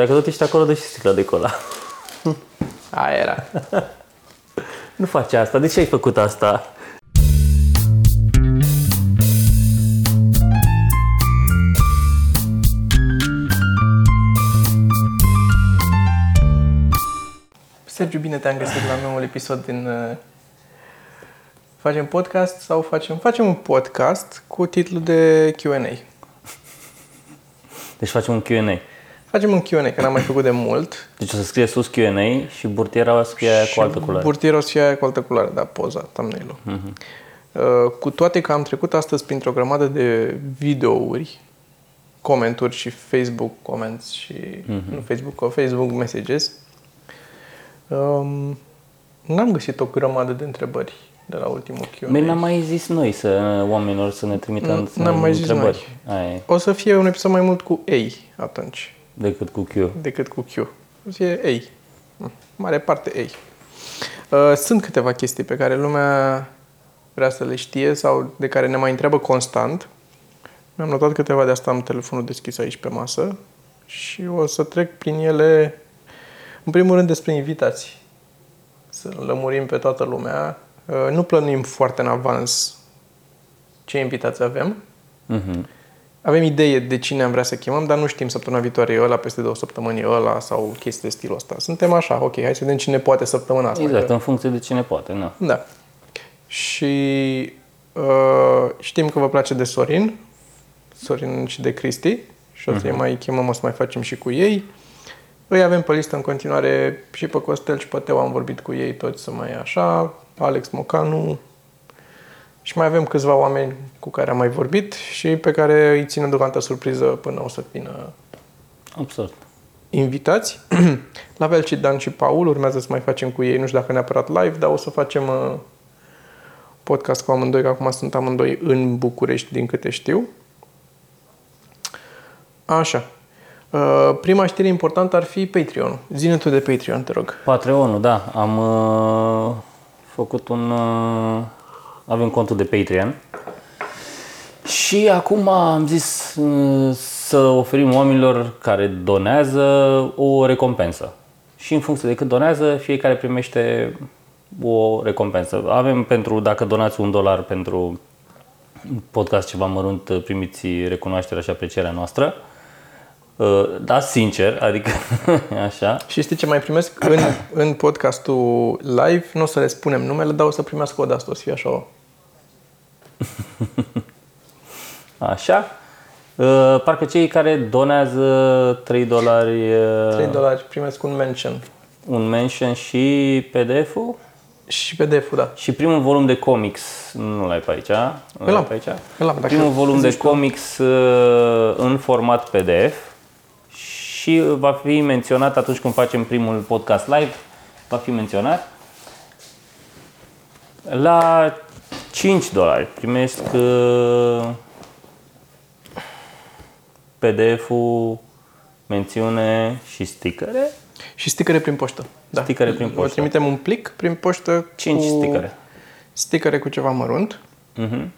dacă tot ești acolo, dă și sticla de cola. Aia era. Nu faci asta. De ce ai făcut asta? Sergiu, bine te-am găsit la noul episod din... uh, Facem podcast sau facem... Facem un podcast cu titlul de Q&A. Deci facem un Q&A. Facem un Q&A, că n-am mai făcut de mult. Deci o să scrie sus Q&A și burtiera o să scrie aia cu altă culoare. Burtierul o să fie aia cu altă culoare, da, poza, thumbnail-ul. Uh, cu toate că am trecut astăzi printr-o grămadă de videouri, comenturi și Facebook comments și... Nu Facebook, Facebook messages. Um, n-am găsit o grămadă de întrebări de la ultimul Q&A. Bine, n-am mai zis noi să oamenilor să ne trimită N- n-am mai zis întrebări. Aia e, O să fie un episod mai mult cu ei atunci, decât cu Q. decât cu Q. O să fie ei. Mare parte ei. Uh, Sunt câteva chestii pe care lumea vrea să le știe sau de care ne mai întreabă constant. Mi-am notat câteva de asta, am telefonul deschis aici pe masă și o să trec prin ele, în primul rând despre invitații. Să lămurim pe toată lumea. Uh, Nu plănuim foarte în avans ce invitați avem. Mhm. Avem idee de cine am vrea să chemăm, dar nu știm săptămâna viitoare e ăla, peste două săptămâni e ăla sau chestii de stilul ăsta. Suntem așa, ok, hai să vedem cine poate săptămâna asta. Exact, în funcție de cine poate, nu. Da. Și uh, știm că vă place de Sorin, Sorin și de Cristi și o să-i mai chemăm, o să mai facem și cu ei. Îi avem pe listă în continuare și pe Costel și pe Teo am vorbit cu ei toți să mai e așa, Alex Mocanu și mai avem câțiva oameni cu care am mai vorbit și pe care îi ținem deocamdată surpriză până o să vină Absurd. invitați. La fel și Dan și Paul, urmează să mai facem cu ei, nu știu dacă neapărat live, dar o să facem uh, podcast cu amândoi, că acum sunt amândoi în București, din câte știu. Așa. Uh, prima știre importantă ar fi Patreon. Zine tu de Patreon, te rog. Patreonul, da. Am uh, făcut un... Uh, avem contul de Patreon. Și acum am zis uh, să oferim oamenilor care donează o recompensă. Și în funcție de cât donează, fiecare primește o recompensă. Avem pentru, dacă donați un dolar pentru podcast ceva mărunt, primiți recunoașterea și aprecierea noastră. Uh, Da, sincer, adică așa. Și știi ce mai primesc? În, în podcastul live, nu o să le spunem numele, dar o să primească o de asta, o să fie așa o... Așa. Uh, Parcă cei care donează 3 dolari, uh, 3 dolari primesc un mention. un mention și PDF-ul Și PDF-ul, da. și primul volum de comics, nu l-ai pe aici, nu Îl l-ai am. pe aici. Îl am, dacă primul volum de zici tu. comics uh, în format PDF și va fi menționat atunci când facem primul podcast live, va fi menționat. La 5 dolari primesc uh, PDF-ul, mențiune și stickere. Și sticăre prin poștă. Da. Sticăre prin Vă poștă. trimitem un plic prin poștă 5 cu stickere. sticăre cu ceva mărunt. Mhm.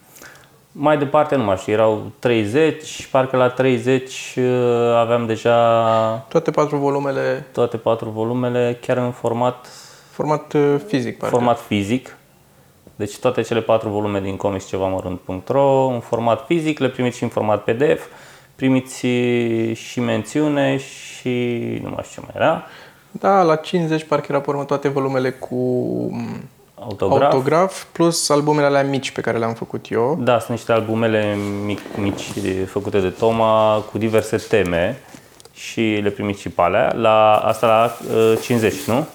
Mai departe nu mai știu, erau 30, parcă la 30 uh, aveam deja Toate patru volumele, toate patru volumele chiar în format, format uh, fizic, parcă. format fizic. Deci toate cele patru volume din comics ceva mărunt.ro în format fizic, le primiți și în format PDF, primiți și mențiune și nu mai știu ce mai era, Da, la 50 parcă era pe urmă toate volumele cu m, autograf. autograf, plus albumele alea mici pe care le-am făcut eu. Da, sunt niște albumele mic, mici făcute de Toma cu diverse teme și le primiți și pe alea. La, asta la uh, 50, nu?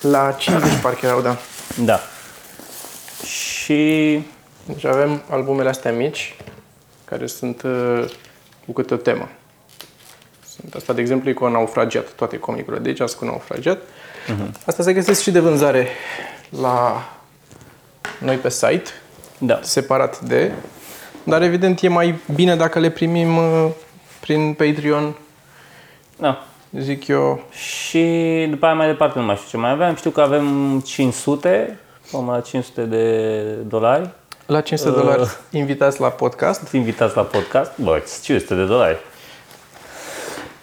La 50 parcă erau, da. Da. Și Deci avem albumele astea mici, care sunt uh, cu câte o temă. Sunt asta, de exemplu, e cu naufragiat, toate comicurile de aici sunt cu naufragiat. Uh-huh. Asta se găsesc și de vânzare la noi pe site, da, separat de, dar evident e mai bine dacă le primim uh, prin Patreon, da. zic eu. Și după aia mai departe nu mai știu ce mai aveam. Știu că avem 500, vom la 500 de dolari. La 500 Uh. dolari invitați la podcast. Invitați la podcast. Bă, 500 de dolari.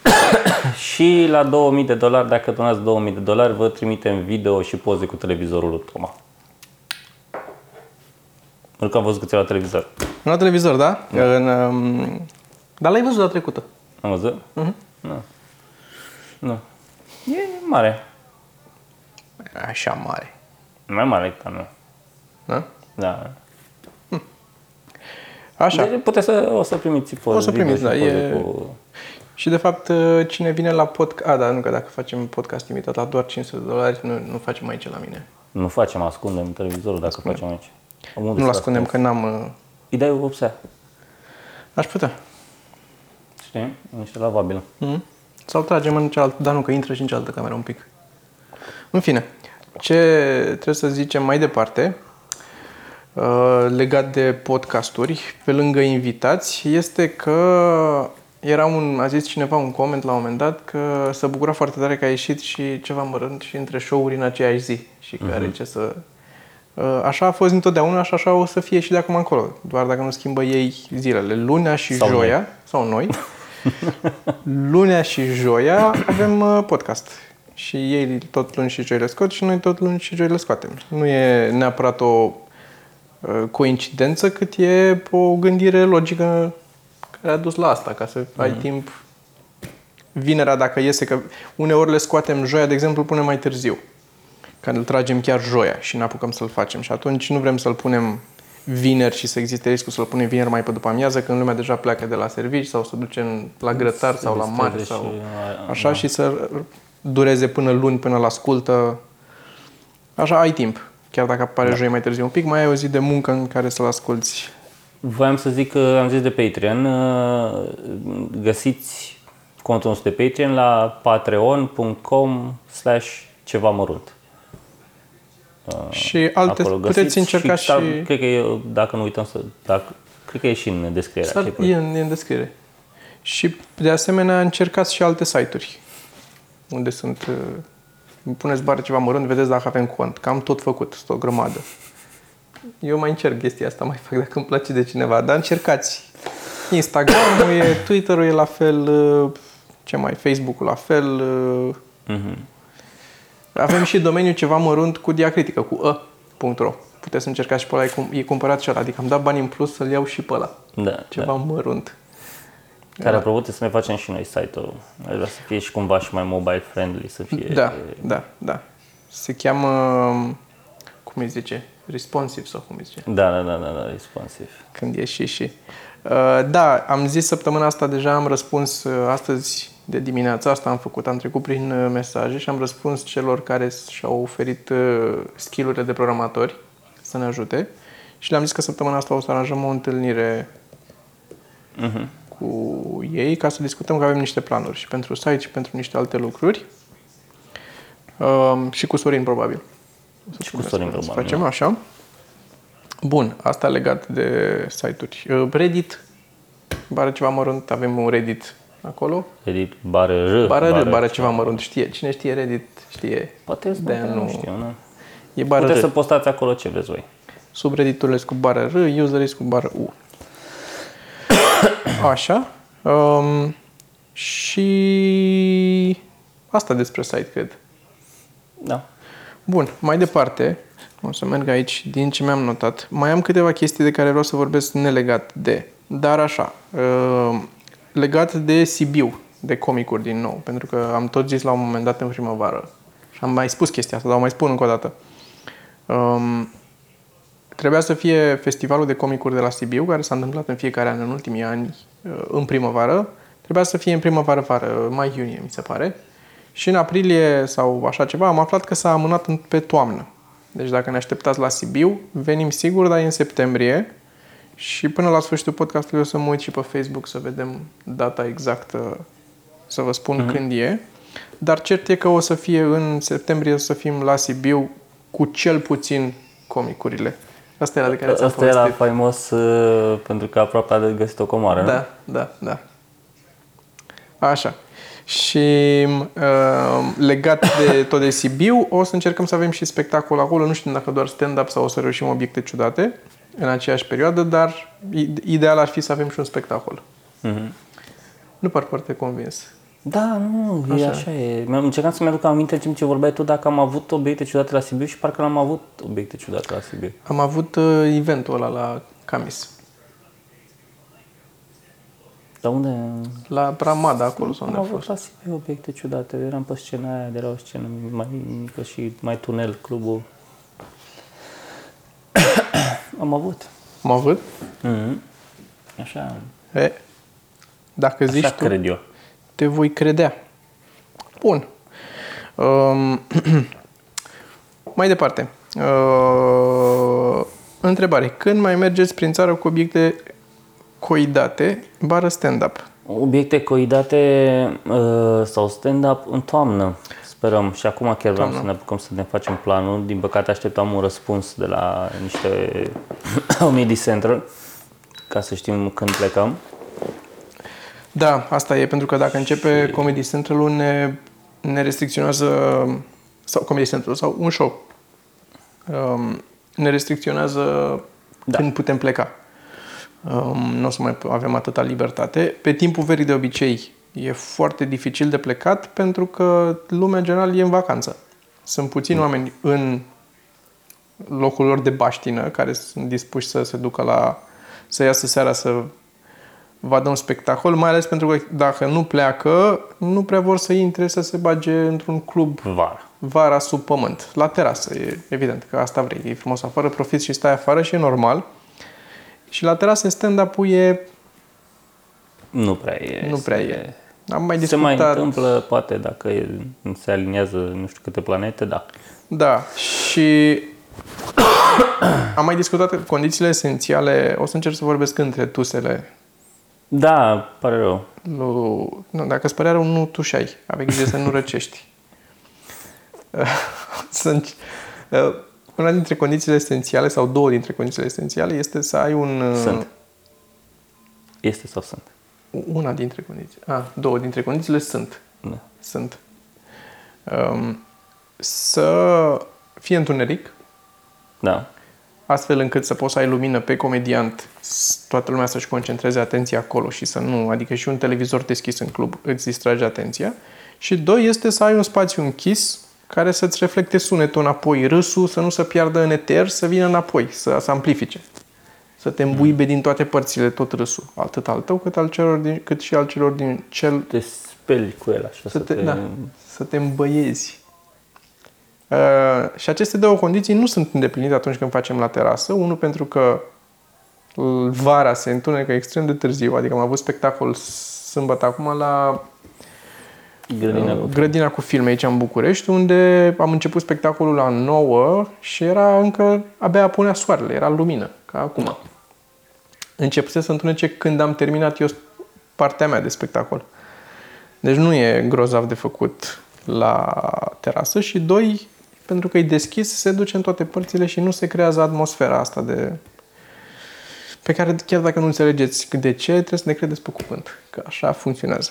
Și la 2000 de dolari, dacă donați 2000 de dolari, vă trimitem video și poze cu televizorul lui Toma. Nu că am văzut că ți la televizor. La televizor, da? În, um, dar l-ai văzut la trecută. Am văzut? Nu. Nu. E mare. Așa mare. Mai mare, dar nu. Da? Da. Așa. Deci puteți să, o să primiți poze. O să video primiți, și da, poze e- Cu... Și de fapt, uh, cine vine la podcast... A, da, nu, că dacă facem podcast limitat la doar 500 de dolari, nu, nu facem aici la mine. Nu facem, ascundem televizorul dacă facem aici. Unde Nu-l să ascundem, că n-am... uh, Îi dai o vopsea. Aș putea. Știi? Niște lavabil. Mm? Sau tragem în cealaltă, dar nu, că intră și în cealaltă cameră un pic. În fine, ce trebuie să zicem mai departe, uh, legat de podcasturi, pe lângă invitați, este că era un, a zis cineva un coment la un moment dat că se bucura foarte tare că a ieșit și ceva mărânt și între show-uri în aceeași zi și că are ce să... Uh, Așa a fost întotdeauna și așa o să fie și de acum încolo. Doar dacă nu schimbă ei zilele. Lunea și Sau joia, noi. sau noi, lunea și joia avem uh, podcast. Și ei tot luni și joi le scot și noi tot luni și joi le scoatem. Nu e neapărat o uh, coincidență, cât e o gândire logică care a dus la asta, ca să ai timp vinerea dacă iese, că uneori le scoatem joia, de exemplu, punem mai târziu. Când îl tragem chiar joia și ne apucăm să-l facem. Și atunci nu vrem să-l punem vineri și să existe riscul să-l punem vineri mai pe după amiază, când lumea deja pleacă de la servici sau să duce în- la grătar sau la mare distreze sau și- așa și să dureze până luni, până la ascultă. Așa ai timp. Chiar dacă apare joi mai târziu un pic, mai ai o zi de muncă în care să-l asculti. Voiam să zic că am zis de Patreon. uh, Găsiți contul nostru de Patreon la patreon.com slash ceva mărunt. Și alte, Acolo puteți găsiți încerca și... dar Cred că e, dacă nu uităm să... Dacă, cred că e și în descriere. S-ar, e, în, e în descriere. Și de asemenea încercați și alte site-uri unde sunt... uh, Puneți bare ceva mărunt, vedeți dacă avem cont. Că am tot făcut, sunt o grămadă. Eu mai încerc chestia asta, mai fac dacă îmi place de cineva, dar încercați. Instagram-ul e, Twitter-ul e la fel, uh, ce mai, Facebook-ul la fel. uh, Mhm. Avem și domeniul ceva mărunt cu diacritică, cu a.ro. Puteți să încercați și pe ăla, e, cum, e cumpărat și ăla. Adică am dat bani în plus să-l iau și pe ăla. Da, Ceva mărunt. Care apropo trebuie să ne facem și noi site-ul. Aș vrea să fie și cumva și mai mobile friendly, să fie... Da, da, da. Se cheamă, cum îi zice, responsive sau cum îi zice, Da, da, da, da, da responsive. când e și și. Uh, Da, am zis săptămâna asta deja, am răspuns uh, astăzi de dimineața asta, am făcut, am trecut prin uh, mesaje și am răspuns celor care și-au oferit uh, skill-urile de programatori să ne ajute și le-am zis că săptămâna asta o să aranjăm o întâlnire Mhm. Cu ei ca să discutăm că avem niște planuri și pentru site și pentru niște alte lucruri. Um, și cu Sorin, probabil. O să Și cu punem Sorin, să- să probabil, Facem așa. Bun, asta legat de site-uri. Uh, Reddit, bară ceva mărunt, avem un Reddit acolo. Edit bară R. Bară R, bară ceva mărunt, știe. Cine știe Reddit, știe. Poate să De nu, nu- nu știu, nu? E bară Puteți R. să postați acolo ce vreți voi. Subredditurile cu bară R, userii cu bară U. Așa. Um, și asta despre site, cred. Da. Bun, mai departe, o să merg aici din ce mi-am notat. Mai am câteva chestii de care vreau să vorbesc nelegat de, dar așa, uh, legat de Sibiu, de comicuri din nou, pentru că am tot zis la un moment dat în primăvară și am mai spus chestia asta, dar o mai spun încă o dată. Um, trebuia să fie festivalul de comicuri de la Sibiu, care s-a întâmplat în fiecare an în ultimii ani, uh, în primăvară. Trebuia să fie în primăvară-vară, mai-iunie, mi se pare. Și în aprilie sau așa ceva am aflat că s-a amânat în- pe toamnă. Deci dacă ne așteptați la Sibiu, venim sigur, dar e în septembrie. Și până la sfârșitul podcastului o să mă uit și pe Facebook să vedem data exactă, să vă spun mm-hmm. când e. Dar cert e că o să fie în septembrie, o să fim la Sibiu cu cel puțin comicurile. Asta era de care ți-am Asta era povestit. faimos uh, pentru că aproape a găsit o comoară, nu? Da, da, da. Așa. Și uh, legat de tot de Sibiu, o să încercăm să avem și spectacol acolo. Nu știu dacă doar stand-up sau o să reușim obiecte ciudate în aceeași perioadă, dar i- ideal ar fi să avem și un spectacol. Mhm. Nu par foarte convins. Da, nu, e Așa. așa e. Mi-am încercat să-mi aduc aminte în timp ce vorbeai tu dacă am avut obiecte ciudate la Sibiu și parcă n-am avut obiecte ciudate la Sibiu. Am avut uh, eventul ăla la Camis. Dar unde La Ramada, acolo sau am unde a avut fost. la Sibiu obiecte ciudate? Eram pe scena aia, de la o scenă mai mică și mai tunel, clubul. am avut. Am avut? Mhm. Așa, E, dacă zici așa tu, cred eu. Te voi credea. Bun. Um, mai departe. Uh, întrebare. Când mai mergeți prin țară cu obiecte coidate, bară stand-up? Obiecte coidate uh, sau stand-up în toamnă, sperăm. Și acum chiar vreau să ne apucăm să ne facem planul. Din păcate așteptam un răspuns de la niște Comedy Central ca să știm când plecăm. Da, asta e, pentru că dacă începe Comedy Central-ul ne, ne restricționează, sau Comedy Central, sau un show, um, ne restricționează da. când putem pleca. Um, nu o să mai avem atâta libertate. Pe timpul verii de obicei e foarte dificil de plecat pentru că lumea în general e în vacanță. Sunt puțini mm. oameni în locul lor de baștină care sunt dispuși să se ducă la să iasă seara să vadă un spectacol, mai ales pentru că dacă nu pleacă, nu prea vor să intre să se bage într-un club Vara. vara sub pământ, la terasă, e evident că asta vrei, e frumos afară, profiți și stai afară și e normal. Și la terasă stand-up-ul e, Nu prea e. nu prea e. Am mai Se mai discutat, întâmplă, poate dacă e, se aliniază nu știu câte planete, da. da, și am mai discutat condițiile esențiale, o să încerc să vorbesc între tusele Da, pare rău. lui... Nu, dacă îți părea rău, nu tușai. Aveai grijă să nu răcești. Sunt... uh, Una dintre condițiile esențiale, sau două dintre condițiile esențiale, este să ai un... uh, Sunt. Este sau sunt? Una dintre condiții. Ah, două dintre condițiile sunt. Da. Sunt. Um, să fie întuneric, Da. Astfel încât să poți să ai lumină pe comediant, s- toată lumea să-și concentreze atenția acolo și să nu, adică și un televizor deschis în club îți distrage atenția. Și doi este să ai un spațiu închis care să-ți reflecte sunetul înapoi, râsul să nu se piardă în eter, să vină înapoi, să se amplifice. Să te îmbuibe din toate părțile tot râsul, atât al tău cât, al celor din, cât și al celor din cel Te speli cu el așa. să te, da, să te îmbăiezi. Uh, și aceste două condiții nu sunt îndeplinite atunci când facem la terasă. Unul pentru că l- vara se întunecă extrem de târziu, adică am avut spectacol sâmbătă acum la Grădina uh, cu... Grădina cu filme aici în București, unde am început spectacolul la 9 și era încă, abia punea soarele, era lumină, ca acum. Începuse să întunece când am terminat eu partea mea de spectacol. Deci nu e grozav de făcut la terasă și doi, pentru că e deschis, se duce în toate părțile și nu se creează atmosfera asta de pe care chiar dacă nu înțelegeți de ce, trebuie să ne credeți pe cuvânt, că așa funcționează.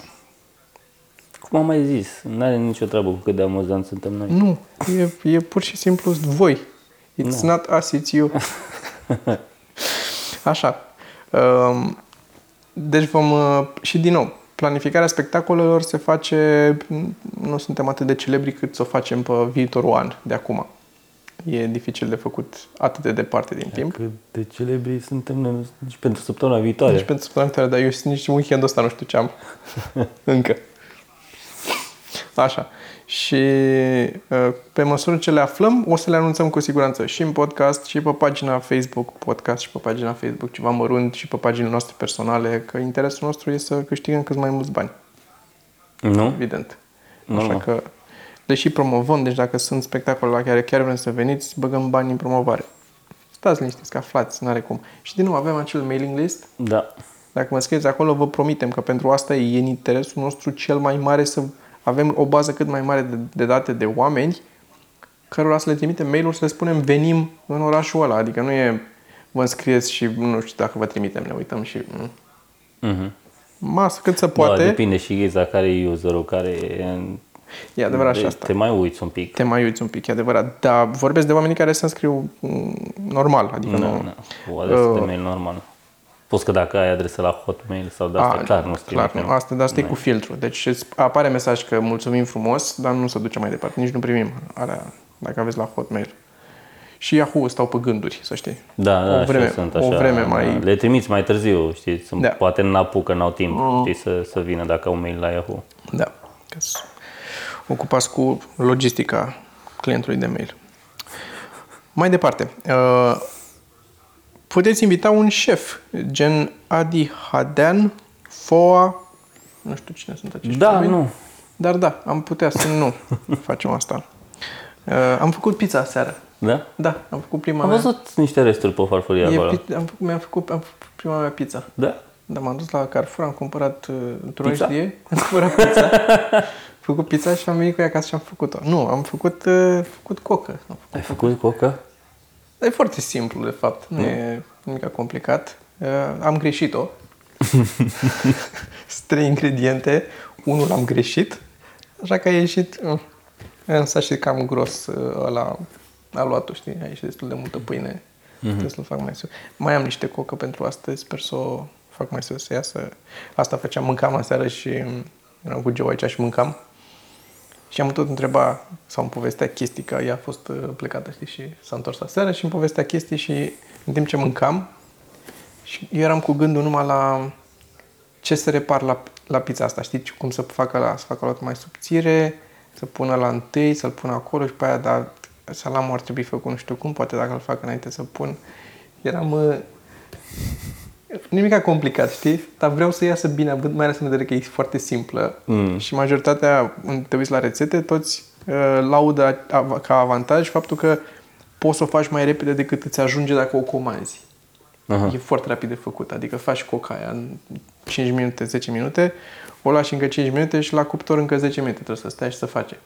Cum am mai zis, nu are nicio treabă cu cât de amuzant suntem noi. Nu, e, e pur și simplu voi. It's not us, it's you. Așa. Um, Deci vom, uh, și din nou, planificarea spectacolelor se face, nu suntem atât de celebri cât să o facem pe viitorul an de acum. E dificil de făcut atât de departe din timp. Cât de celebri suntem noi nici pentru săptămâna viitoare. Deci pentru săptămâna viitoare, dar eu nici weekendul ăsta nu știu ce am. Încă. Așa. Și uh, pe măsură ce le aflăm, o să le anunțăm cu siguranță și în podcast, și pe pagina Facebook podcast, și pe pagina Facebook ceva mărunt, și pe paginile noastre personale, că interesul nostru e să câștigăm cât mai mulți bani, Nu? evident. Nu, Așa nu. că le și promovăm, deci dacă sunt spectacole la care chiar vrem să veniți, băgăm bani în promovare. Stați liniștiți, că aflați, n-are cum. Și din nou avem acel mailing list Da. dacă mă scrieți acolo, vă promitem că pentru asta e în interesul nostru cel mai mare să avem o bază cât mai mare de, de date de oameni cărora să le trimitem mail-uri să le spunem venim în orașul ăla. Adică nu e vă înscrieți și nu știu dacă vă trimitem, ne uităm și... mm. Mhm. Masă cât să Da, poate. depinde și exact care e userul, care e... e adevărat și de- asta. Te mai uiți un pic. Te mai uiți un pic, e adevărat. Dar vorbesc de oamenii care se înscriu mm, normal. Adică Nu, nu... nu. O adresă de Uh, mail normal. Plus că dacă ai adresă la Hotmail sau de asta, A, clar nu clar, nu. Asta, dar asta e cu filtru. Deci îți apare mesaj că mulțumim frumos, dar nu se duce mai departe. Nici nu primim alea, dacă aveți la Hotmail. Și Yahoo stau pe gânduri, să știi. Da, da, o vreme, și sunt o așa, vreme mai... Le trimiți mai târziu, știi, sunt, Da. poate n-apucă, n-au timp, știi, să, să vină dacă au mail la Yahoo. Da. Că s- ocupați cu logistica clientului de mail. Mai departe. uh, Puteți invita un șef, gen Adi Hadean, Foa, nu știu cine sunt acești Da, oameni. nu. Dar da, am putea să nu facem asta. Uh, am făcut pizza seară. Da? Da, am făcut prima Am mea. văzut niște resturi pe farfurie E acolo. pi- am, făcut, mi-am făcut, am făcut prima mea pizza. Da? Da, m-am dus la Carrefour, am cumpărat uh, Pizza? drojdie, am cumpărat pizza, am făcut pizza și am venit cu ea acasă și am făcut-o. Nu, am făcut, uh, făcut cocă. Am făcut. Ai făcut cocă? E foarte simplu, de fapt, nu e nimic complicat. Uh, am greșit-o. Sunt trei ingrediente, unul am greșit, așa că a ieșit, uh, însă și cam gros uh, ăla a luat-o, știi, a ieșit destul de multă pâine, trebuie să-l fac mai sus. Mai am niște cocă pentru astăzi, sper să o fac mai sus să iasă. Asta făceam, mâncam aseară și um, eram cu Geo aici și mâncam. Și am tot întreba sau îmi povestea chestii, că ea a fost uh, plecată, știi, și s-a întors aseară și îmi povestea chestii și în timp ce mâncam, și eu eram cu gândul numai la ce să repar la, la pizza asta, știi, cum să facă la, să facă la mai subțire, să pună la întâi, să-l pună acolo și pe aia, dar salamul ar trebui făcut nu știu cum, poate dacă îl fac înainte să pun. Eram... Uh, nimic complicat, știi? Dar vreau să iasă bine, având mai ales în vedere că e foarte simplă. Mm. Și majoritatea, când te uiți la rețete, toți uh, laudă a- ca avantaj faptul că poți să o faci mai repede decât îți ajunge dacă o comanzi. Aha. E foarte rapid de făcut, adică faci coca aia în 5 minute, 10 minute, o lași încă 5 minute și la cuptor încă 10 minute trebuie să stai și să face.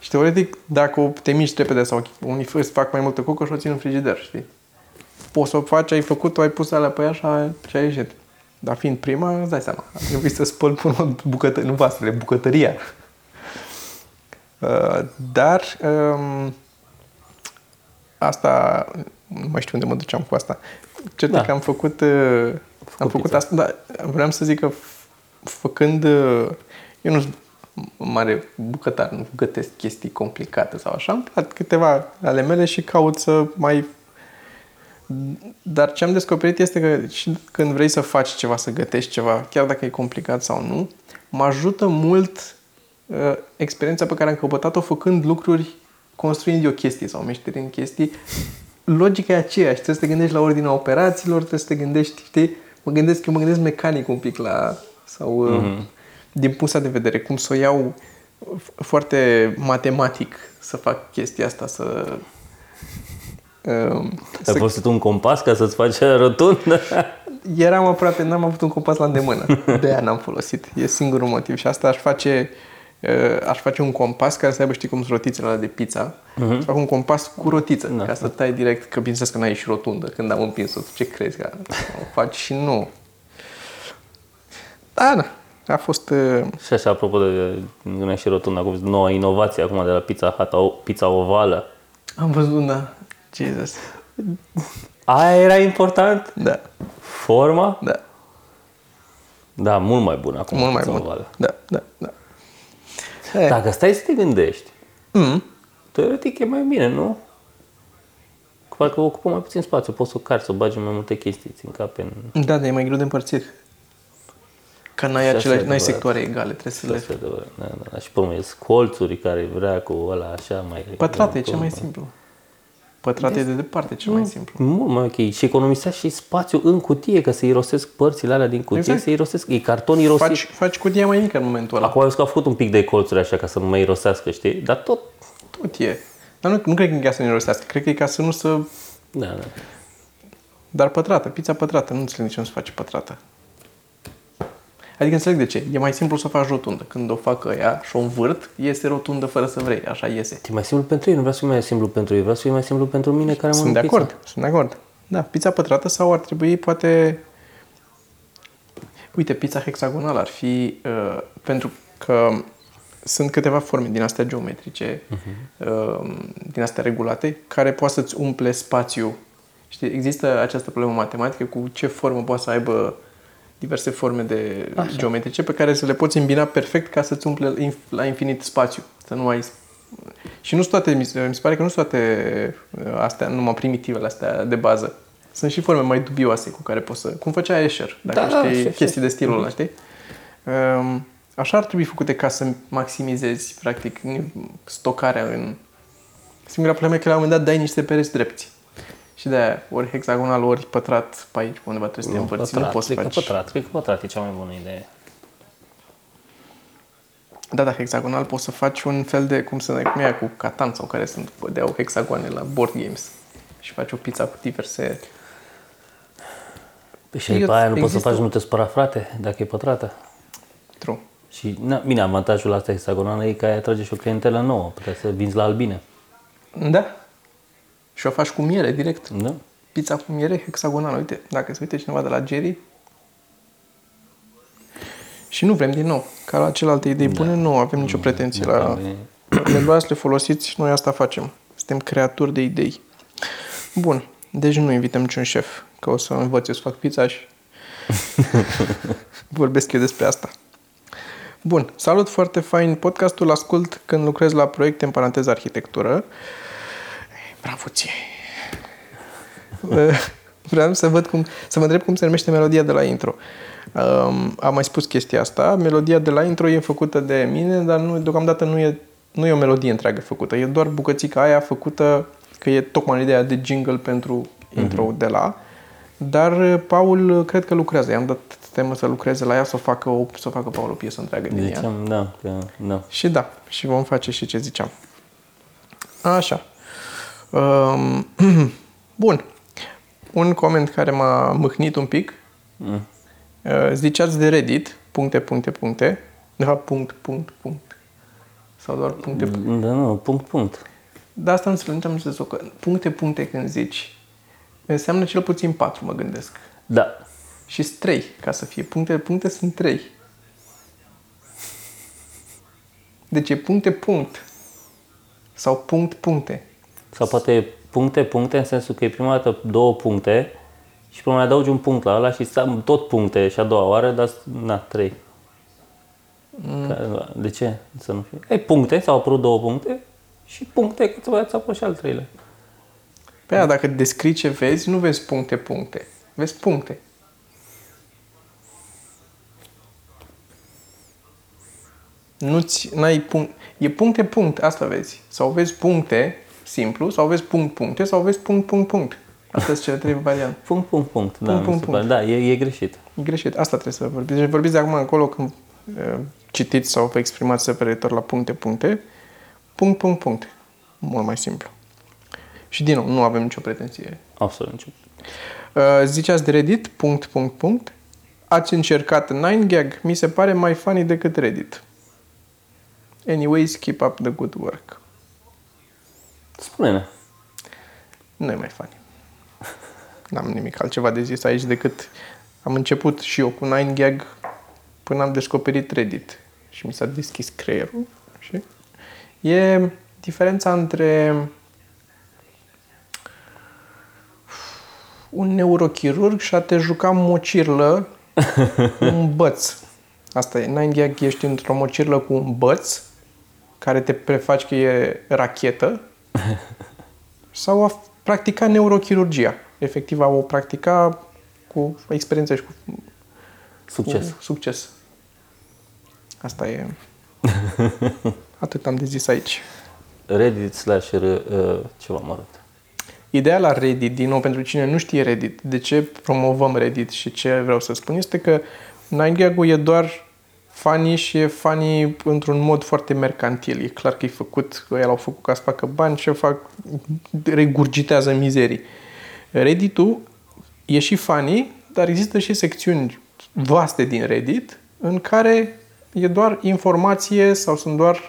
Și teoretic, dacă o- te miști repede sau unii îți fac mai multă cocă și o țin în frigider, știi? Poți să o faci, ai făcut-o, ai pus alea pe ea și a, și a ieșit. Dar fiind prima, îți dai seama, a trebuit să spăl până bucătă, nu vasele, bucătăria. Uh, dar um, asta, nu mai știu unde mă duceam cu asta. Cert Da. da. că am făcut, uh, am făcut pizza. asta, dar vreau să zic că f- făcând, uh, eu nu sunt mare bucătar, nu gătesc chestii complicate sau așa, îmi plac câteva ale mele și caut să mai dar ce am descoperit este că și când vrei să faci ceva, să gătești ceva, chiar dacă e complicat sau nu, mă ajută mult uh, experiența pe care am căpătat-o făcând lucruri, construind eu chestii sau meșterind chestii. Logica e aceeași, trebuie să te gândești la ordinea operațiilor, trebuie să te gândești, știi, mă gândesc, eu mă gândesc mecanic un pic la, sau mm-hmm. din punctul ăsta de vedere, cum să o iau f- foarte matematic să fac chestia asta, să... Um, Ai folosit un compas ca să-ți faci rotundă? Eram aproape, n-am avut un compas la îndemână. De aia n-am folosit. E singurul motiv. Și asta aș face, uh, aș face un compas care să aibă, știi cum sunt rotițele alea de pizza. Uh-huh. Să fac un compas cu rotiță, da. ca să tai direct, că bineînțeles că n-ai și rotundă când am împins-o. Ce crezi că o faci și nu. Da, da. A fost... Uh, Și așa, apropo de gândeam și rotunda, cu noua inovație acum de la Pizza Hut, o pizza ovală. am văzut, da. Jesus. Aia era important? Da, Forma? da. Da, mult mai bună acum. Mult mai pizza bun. ovală. Da, da, da. Hey. Dacă stai să te gândești, Mm. teoretic e mai bine, nu? Parcă ocupă mai puțin spațiu, poți să o cari, să o bagi în mai multe chestii, ți cape în... Da, dar e mai greu de împărțit. Că n-ai, Și asta acele, e n-ai adevărat. sectoare egale, trebuie să le... Asta e adevărat. Da, da, da. Și pe urmă, sunt colțuri care vrea cu ăla așa mai... Pătrate e cel mai simplu. Pătrate e de departe cel mai simplu. Mult mai ok. Și economisea și spațiu în cutie, că se irosesc părțile alea din cutie, Exact. se irosesc. E carton irosit. Faci, faci cutia mai mică în momentul ăla. Acum eu că au făcut un pic de colțuri așa ca să nu mai irosească, știi? Dar tot... Tot e. Dar nu, nu cred că e ca să ne rostească. Cred că e ca să nu să... Da, da. Dar pătrată, pizza pătrată. Nu înțeleg de ce nu se face pătrată. Adică înțeleg de ce. E mai simplu să faci rotundă. Când o fac ăia și o învârt, iese rotundă fără să vrei. Așa iese. E mai simplu pentru ei, nu vreau să fie mai simplu pentru ei, vreau să fie mai simplu pentru mine care Sunt mănânc de pizza. acord. Sunt de acord. Da, pizza pătrată sau ar trebui poate... Uite, pizza hexagonală ar fi... Uh, pentru că sunt câteva forme din astea geometrice, uh-huh. uh, din astea regulate, care poate să-ți umple spațiu Știi, există această problemă matematică cu ce formă poate să aibă diverse forme de Așa. geometrice pe care să le poți îmbina perfect ca să-ți umple inf- la infinit spațiu. Să nu ai... Și nu sunt toate, mi se mi se pare că nu sunt toate uh, astea, numai primitivele astea de bază. Sunt și forme mai dubioase cu care poți să... Cum făcea Escher, dacă Da, da, știi știu, chestii știu. de stilul ăla, știi? Um, Așa ar trebui făcute ca să maximizezi, practic, stocarea în... Singura problemă e că la un moment dat dai niște pereți drepți. Și de aia, ori hexagonal, ori pătrat, pe aici, pe undeva trebuie să te împărți. Nu pătrat, poți să cred că faci... pătrat, cred că pătrat e cea mai bună idee. Da, da, hexagonal poți să faci un fel de, cum să cum e aia cu Catan sau care sunt, de au hexagoane la board games. Și faci o pizza cu diverse... Păi și Eu- pe aia nu poți să există- faci, nu te spăra frate, dacă e pătrată. True. Și, na, bine, avantajul ăsta hexagonal e că ai atrage și o clientelă nouă, puteți să vinzi la albine. Da. Și o faci cu miere, direct. Da? Pizza cu miere hexagonală. Uite, dacă se uite cineva de la Jerry. Și nu vrem din nou. Ca la celelalte idei bune, nu avem nicio pretenție la... Le luați, le folosiți, noi asta facem. Suntem creatori de idei. Bun. Deci nu invităm niciun șef, că o să învăț eu să fac pizza și vorbesc eu despre asta. Bun. Salut, foarte fain podcastul. Ascult când lucrez la proiecte, în paranteză arhitectură. Bravo ție! Vreau să văd cum, să mă întreb cum se numește melodia de la intro. Um, am mai spus chestia asta. Melodia de la intro e făcută de mine, dar nu, deocamdată nu e, nu e o melodie întreagă făcută. E doar bucățica aia făcută, că e tocmai ideea de jingle pentru intro de la. Dar uh, Paul uh, cred că lucrează. I-am dat temă să lucreze la ea, să o facă, o, să o facă Paul o piesă întreagă din ea. Ziceam, da, că, da. Și da, și vom face și ce ziceam. Așa. Um, bun. Un coment care m-a mâhnit un pic. Mm. Uh, ziceați de Reddit, puncte, puncte, puncte. De fapt, punct, punct, punct. Sau doar puncte, puncte. Da, nu, punct, punct. Dar asta nu se nu să zic că puncte, puncte când zici. Înseamnă cel puțin patru, mă gândesc. Da. Și sunt trei, ca să fie. Puncte, puncte sunt trei. Deci e puncte, punct. Sau punct, puncte. Sau poate puncte, puncte, în sensul că e prima dată două puncte și până mai adaugi un punct la ăla și stam tot puncte și a doua oară, dar na, trei. Mm. De ce să nu fie? Ai puncte, s-au apărut două puncte și puncte, că ți-a apărut și al treilea. Pe aia, dacă descrii ce vezi, nu vezi puncte, puncte. Vezi puncte. Nu-ți, n-ai punct, e puncte, punct, asta vezi. Sau vezi puncte, simplu, sau vezi punct, puncte, sau vezi punct, punct, punct. Astea sunt cele trei variante. Punct, punct, punct. Da, Punct, mi punct, se pare. Da, e, e greșit. E greșit. Asta trebuie să vorbiți. Deci vorbiți de acum încolo când uh, citiți sau vă exprimați referitor la puncte, puncte. Punct, punct, punct. Mult mai simplu. Și din nou, nu avem nicio pretenție Absolut nicio. Uh, ziceați de Reddit, punct, punct, punct. Ați încercat 9gag, mi se pare mai funny decât Reddit. Anyways, keep up the good work. Spune-ne. Nu e mai funny. N-am nimic altceva de zis aici decât am început și eu cu 9gag până am descoperit Reddit și mi s-a deschis creierul. Și e diferența între un neurochirurg și a te juca mocirlă cu un băț. Asta e. 9gag ești într-o mocirlă cu un băț care te prefaci că e rachetă sau a practica neurochirurgia. Efectiv, a o practica cu experiență și cu, Succes. cu succes. Asta e. Atât am de zis aici. Reddit slash r, uh, ceva mărunt. Ideea la Reddit, din nou, pentru cine nu știe Reddit, de ce promovăm Reddit și ce vreau să spun, este că 9gag-ul e doar funny și e funny într-un mod foarte mercantil. E clar că e făcut, că el au făcut ca să facă bani și fac, regurgitează mizerii. Reddit-ul e și funny, dar există și secțiuni vaste din Reddit în care e doar informație sau sunt doar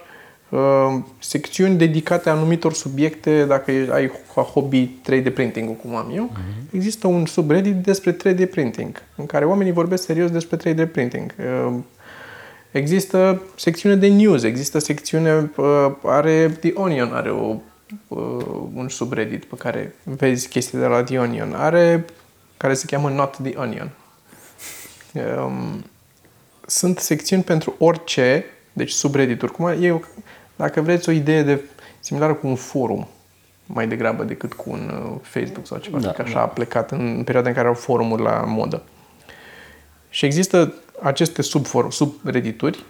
uh, secțiuni dedicate anumitor subiecte, dacă e- ai ca hobby 3D printing cum am eu, există un subreddit despre 3D printing, în care oamenii vorbesc serios despre 3D printing. Uh, Există secțiune de news, există secțiune, uh, are The Onion, are o uh, un subreddit pe care vezi chestii de la The Onion. Are, care se cheamă Not The Onion. Um, sunt secțiuni pentru orice, deci subreddituri. Cum e, dacă vreți o idee de similară cu un forum, mai degrabă decât cu un uh, Facebook sau ceva, da, că așa da. a plecat în perioada în care au forumuri la modă. Și există aceste subforum, subreddituri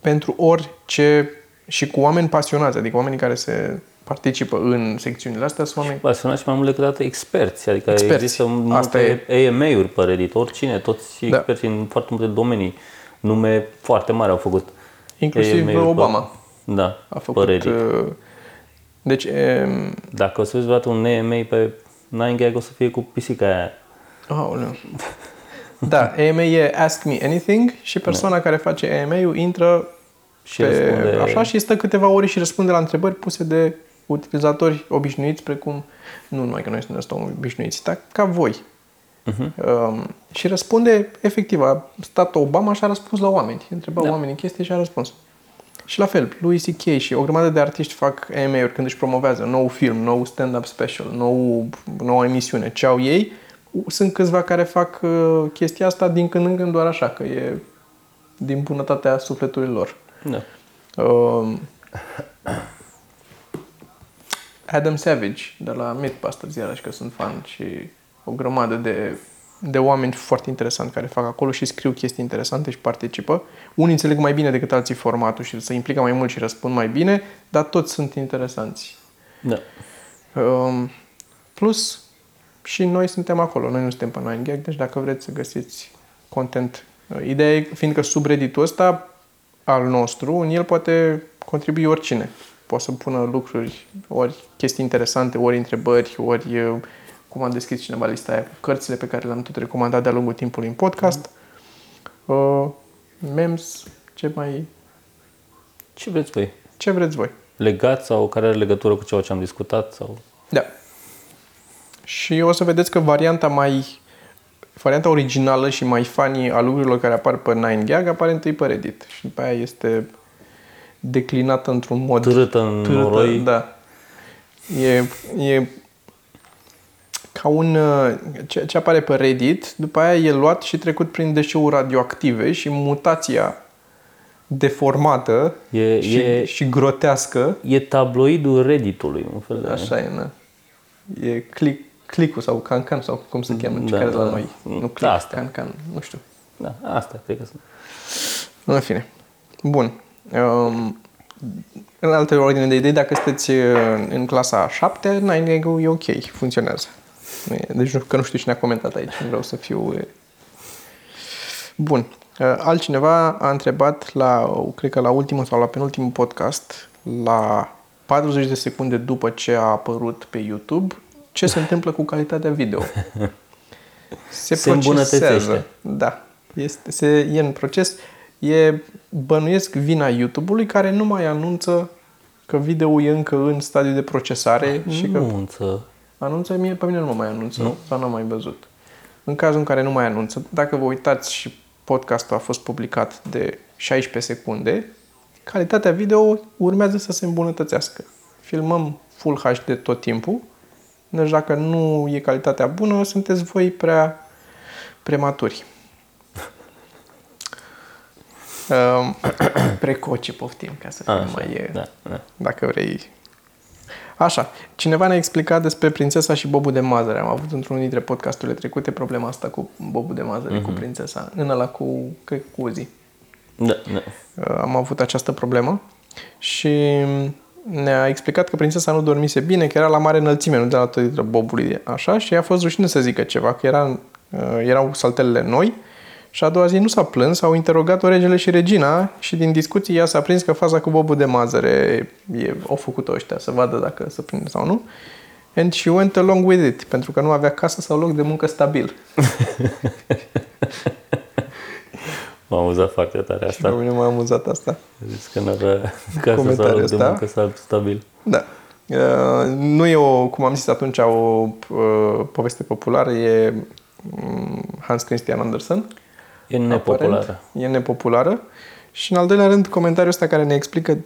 pentru orice și cu oameni pasionați, adică oamenii care se participă în secțiunile astea sunt oameni... Pasionați și mai mult decât atât experți, adică experți. există multe AMA-uri pe Reddit, oricine, toți da. experți în foarte multe domenii, nume foarte mari au făcut. Inclusiv Obama. Pe, da, a făcut, pe Reddit. Uh, deci... Um, Dacă o să vezi vreodată un AMA pe 9gag, o să fie cu pisica aia. Oh, nu. Da, AMA e Ask Me Anything și persoana da. care face AMA-ul intră și pe, răspunde... așa și stă câteva ore și răspunde la întrebări puse de utilizatori obișnuiți, precum, nu numai că noi suntem obișnuiți, dar ca voi. Uh-huh. Um, și răspunde, efectiv, a stat Obama și a răspuns la oameni. Întreba da. oamenii chestii și a răspuns. Și la fel, Louis C.K. și o grămadă de artiști fac AMA-uri când își promovează nou film, nou stand-up special, nou, nouă emisiune. Ce au ei? Sunt câțiva care fac uh, chestia asta din când în când doar așa, că e din bunătatea sufletului lor. Da. Uh, Adam Savage de la Mythbusters, iarăși că sunt fan și o grămadă de, de oameni foarte interesanti care fac acolo și scriu chestii interesante și participă. Unii înțeleg mai bine decât alții formatul și se implică mai mult și răspund mai bine, dar toți sunt interesanți. Da. Um, plus, și noi suntem acolo, noi nu suntem pe 9gag, deci dacă vreți să găsiți content. Uh, ideea e, fiindcă subredditul ăsta al nostru, în el poate contribui oricine. Poate să pună lucruri, ori chestii interesante, ori întrebări, ori, uh, cum am deschis cineva lista aia, cărțile pe care le-am tot recomandat de-a lungul timpului în podcast, uh, memes, ce mai... Ce vreți voi? Ce vreți voi. Legat sau care are legătură cu ceea ce am discutat? sau? Da. Și o să vedeți că varianta mai varianta originală și mai funny a lucrurilor care apar pe 9gag apare întâi pe Reddit și după aia este declinată într-un mod... Târâtă în târâtă, noroi. Da. E, e ca un... Ce, ce apare pe Reddit, după aia e luat și trecut prin deșeuri radioactive și mutația deformată e, și, e, și grotească. E tabloidul Redditului, un fel de... Așa e, na. E click, clicul sau cancan sau cum se cheamă, da, care da, la noi. Da. Nu click, da, asta. cancan, nu știu. Da, asta cred că sunt. În fine. Bun. Um, în alte ordine de idei, dacă sunteți uh, în clasa 7, 9 e ok, funcționează. Deci nu, că nu știu cine a comentat aici, vreau să fiu... Bun. Uh, altcineva a întrebat la, cred că la ultimul sau la penultimul podcast, la 40 de secunde după ce a apărut pe YouTube, ce se întâmplă cu calitatea video. Se, se îmbunătățește. Da. Este, se, e în proces. E, bănuiesc vina YouTube-ului care nu mai anunță că video e încă în stadiu de procesare. Anunță. Și că anunță. Anunță? Mie, pe mine nu mă mai anunță. Nu? Sau nu am mai văzut. În cazul în care nu mai anunță, dacă vă uitați și podcastul a fost publicat de 16 secunde, calitatea video urmează să se îmbunătățească. Filmăm Full HD tot timpul, deci dacă nu e calitatea bună, sunteți voi prea prematuri. Um, precoce poftim, ca să fim mai... Da, da. Dacă vrei. Așa, cineva ne-a explicat despre prințesa și Bobul de Mazăre. Am avut într-unul dintre podcasturile trecute problema asta cu Bobul de Mazăre, mm-hmm. cu mhm. prințesa. În ăla cu, cred, cu Uzi. Da, da. Uh, am avut această problemă și ne-a explicat că prințesa nu dormise bine, că era la mare înălțime, nu de la tăitră bobului, așa, și a fost rușine să zică ceva, că era, uh, erau saltelele noi și a doua zi nu s-a plâns, au interogat-o regele și regina și din discuții ea s-a prins că faza cu bobul de mazăre e, au făcut-o ăștia să vadă dacă se prinde sau nu. And she went along with it, pentru că nu avea casă sau loc de muncă stabil. M-a amuzat foarte tare asta. Și pe mine m-a amuzat asta. Zis că nu avea casă sau loc de muncă stabil. Da. Uh, nu e o, cum am zis atunci, o uh, poveste populară, e um, Hans Christian Andersen. E nepopulară. Aparent, e nepopulară. Și în al doilea rând, comentariul ăsta care ne explică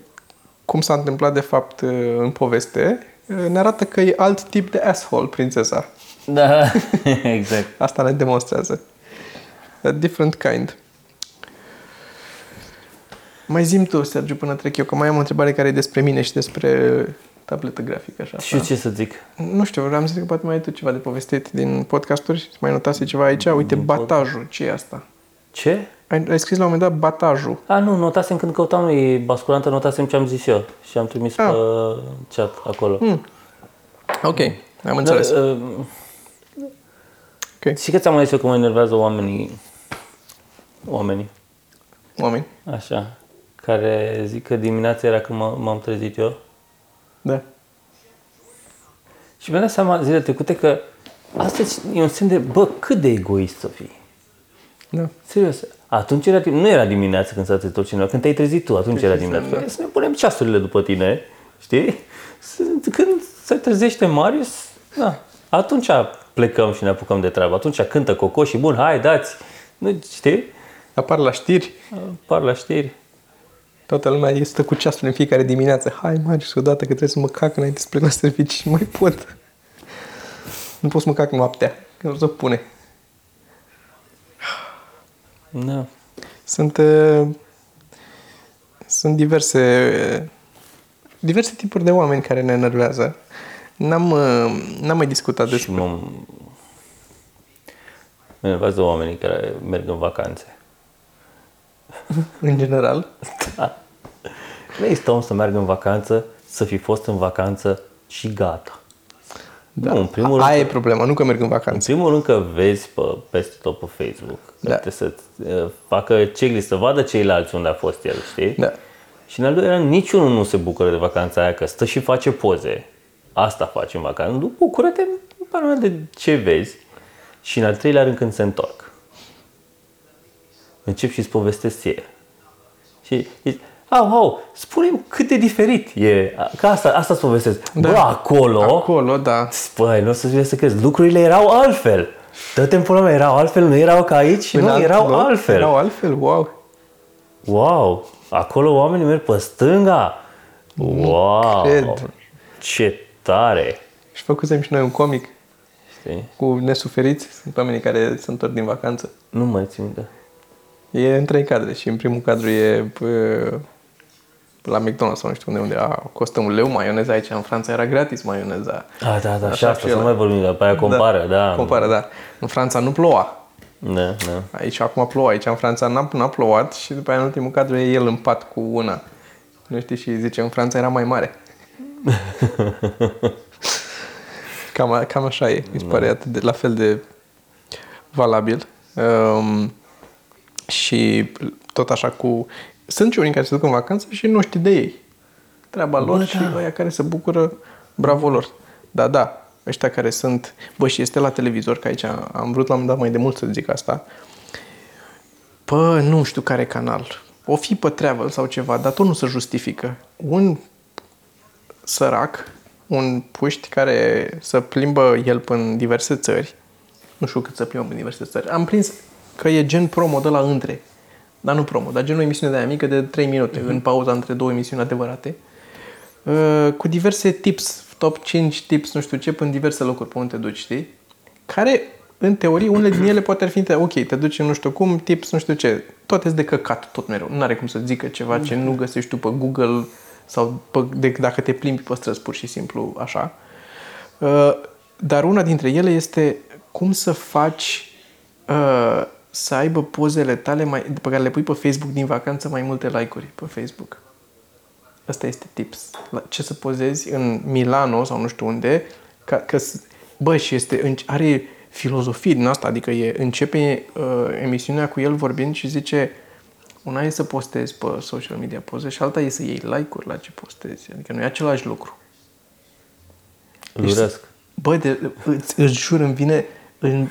cum s-a întâmplat de fapt uh, în poveste ne arată că e alt tip de asshole, prințesa. Da, exact. Asta ne demonstrează. A different kind. Mai zim tu, Sergiu, până trec eu, că mai am o întrebare care e despre mine și despre tabletă grafică. Așa, Și eu ce să zic? Nu știu, vreau să zic că poate mai ai tu ceva de povestit din podcasturi. Mai notase ceva aici? Uite, Din batajul. Ce e asta? Ce? Ai, ai scris la un moment dat batajul. A, nu, notasem când căutam noi basculantă, notasem ce am zis eu și am trimis Ah. pe chat acolo. Ok, am înțeles. Da, uh, Ok, și că ți-am mai zis eu că mă enervează oamenii, oamenii, oameni. așa, care zic că dimineața era când m- m-am trezit eu Da. și mi-am dat seama zilele trecute că asta e un semn de, bă, cât de egoist să fii. Da. Serios. Atunci era, tim- nu era dimineața când s-a trezit tot cineva, când te-ai trezit tu, atunci era dimineața. Păi, Să ne punem ceasurile după tine, știi? Să- Când se trezește Marius, da, atunci plecăm și ne apucăm de treabă. Atunci cântă cocoșii, bun, hai, dați. Nu, știi? Apar la știri. Par la știri. Toată lumea este cu ceasul în fiecare dimineață. Hai, Marius, odată că trebuie să mă cac înainte să plec la serviciu și nu mai pot. Nu pot să mă cac noaptea, că nu se pune. Da. Sunt, uh, sunt diverse, uh, diverse tipuri de oameni care ne enervează. N-am, uh, n-am mai discutat Și despre... mă... Mă enervează oamenii care merg în vacanțe. În general. Nu există om să meargă în vacanță, să fi fost în vacanță și gata. Da. Nu, în primul rând, Aia e problema, nu că merg în în vacanță. primul rând că vezi pe, peste tot pe Facebook. Că Da. Trebuie să uh, facă checklist, să vadă ceilalți unde a fost el, știi? Da. Și în al doilea rând, niciunul nu se bucură de vacanța aia, că stă și face poze. Asta faci în vacanță. Nu bucură-te în pana mea de ce vezi. Și în al treilea rând, când se întorc. Încep și îți povestesc ție. Și zici, au, au, spune cât de diferit e. Că asta, asta îți povestesc. Da. Bă, acolo, Acolo, da. Păi, nu o să fie să crezi, lucrurile erau altfel. Dă-te în pula mea, erau altfel, nu erau ca aici și În nu, alt erau loc, altfel. Erau altfel, wow. Wow, acolo oamenii merg pe stânga. Wow, cred. ce tare. Și făcusem și noi un comic Știi? cu nesuferiți. Sunt oamenii care se întorc din vacanță. Nu mai țin minte. E în trei cadre și în primul cadru e pă, la McDonald's sau nu știu unde, unde a, costă un leu maioneza aici. În Franța era gratis maioneza. Ah, da, da, și Așa asta, și să nu ăla. mai vorbim, dar pe aia compară, da. Compară, da. În Franța nu ploua. Da, da. Aici acum plouă, aici în Franța n-a, n-a plouat și după aia în ultimul cadru e el în pat cu una. Nu știi și zice, în Franța era mai mare. cam, a- cam așa e, mi se pare atât de, la fel de valabil. Um, și tot așa cu... Sunt și unii care se duc în vacanță și nu știi de ei. Treaba lor Bă, și da. ăia care se bucură, bravo lor. Da, da, ăștia care sunt... Bă, și este la televizor, că aici am vrut la un moment dat mai de mult să zic asta. Pă, nu știu care canal. O fi pe travel sau ceva, dar tot nu se justifică. Un sărac, un puști care să plimbă el în diverse țări, nu știu cât să plimbă în diverse țări, am prins că e gen promo de la între. Dar nu promo, dar gen o emisiune de aia mică de 3 minute, în pauza între două emisiuni adevărate, uh, cu diverse tips, top 5 tips, nu știu ce, în diverse locuri pe unde te duci, știi? Care, în teorie, unele din ele poate ar fi, ok, te duci în nu știu cum, tips, nu știu ce, toate sunt de căcat, tot mereu. Nu are cum să zică ceva ce nu găsești tu pe Google sau pe, de, dacă te plimbi pe străzi, pur și simplu, așa. Uh, dar una dintre ele este cum să faci uh, să aibă pozele tale mai, pe care le pui pe Facebook din vacanță mai multe like-uri pe Facebook. Asta este tips. La ce să pozezi în Milano sau nu știu unde, ca, că, s- bă, și este, are filozofie din asta, adică e, începe uh, emisiunea cu el vorbind și zice una e să postezi pe social media poze și alta e să iei like-uri la ce postezi. Adică nu e același lucru. Luresc. Bă, de, îți, îți jur, îmi vine în...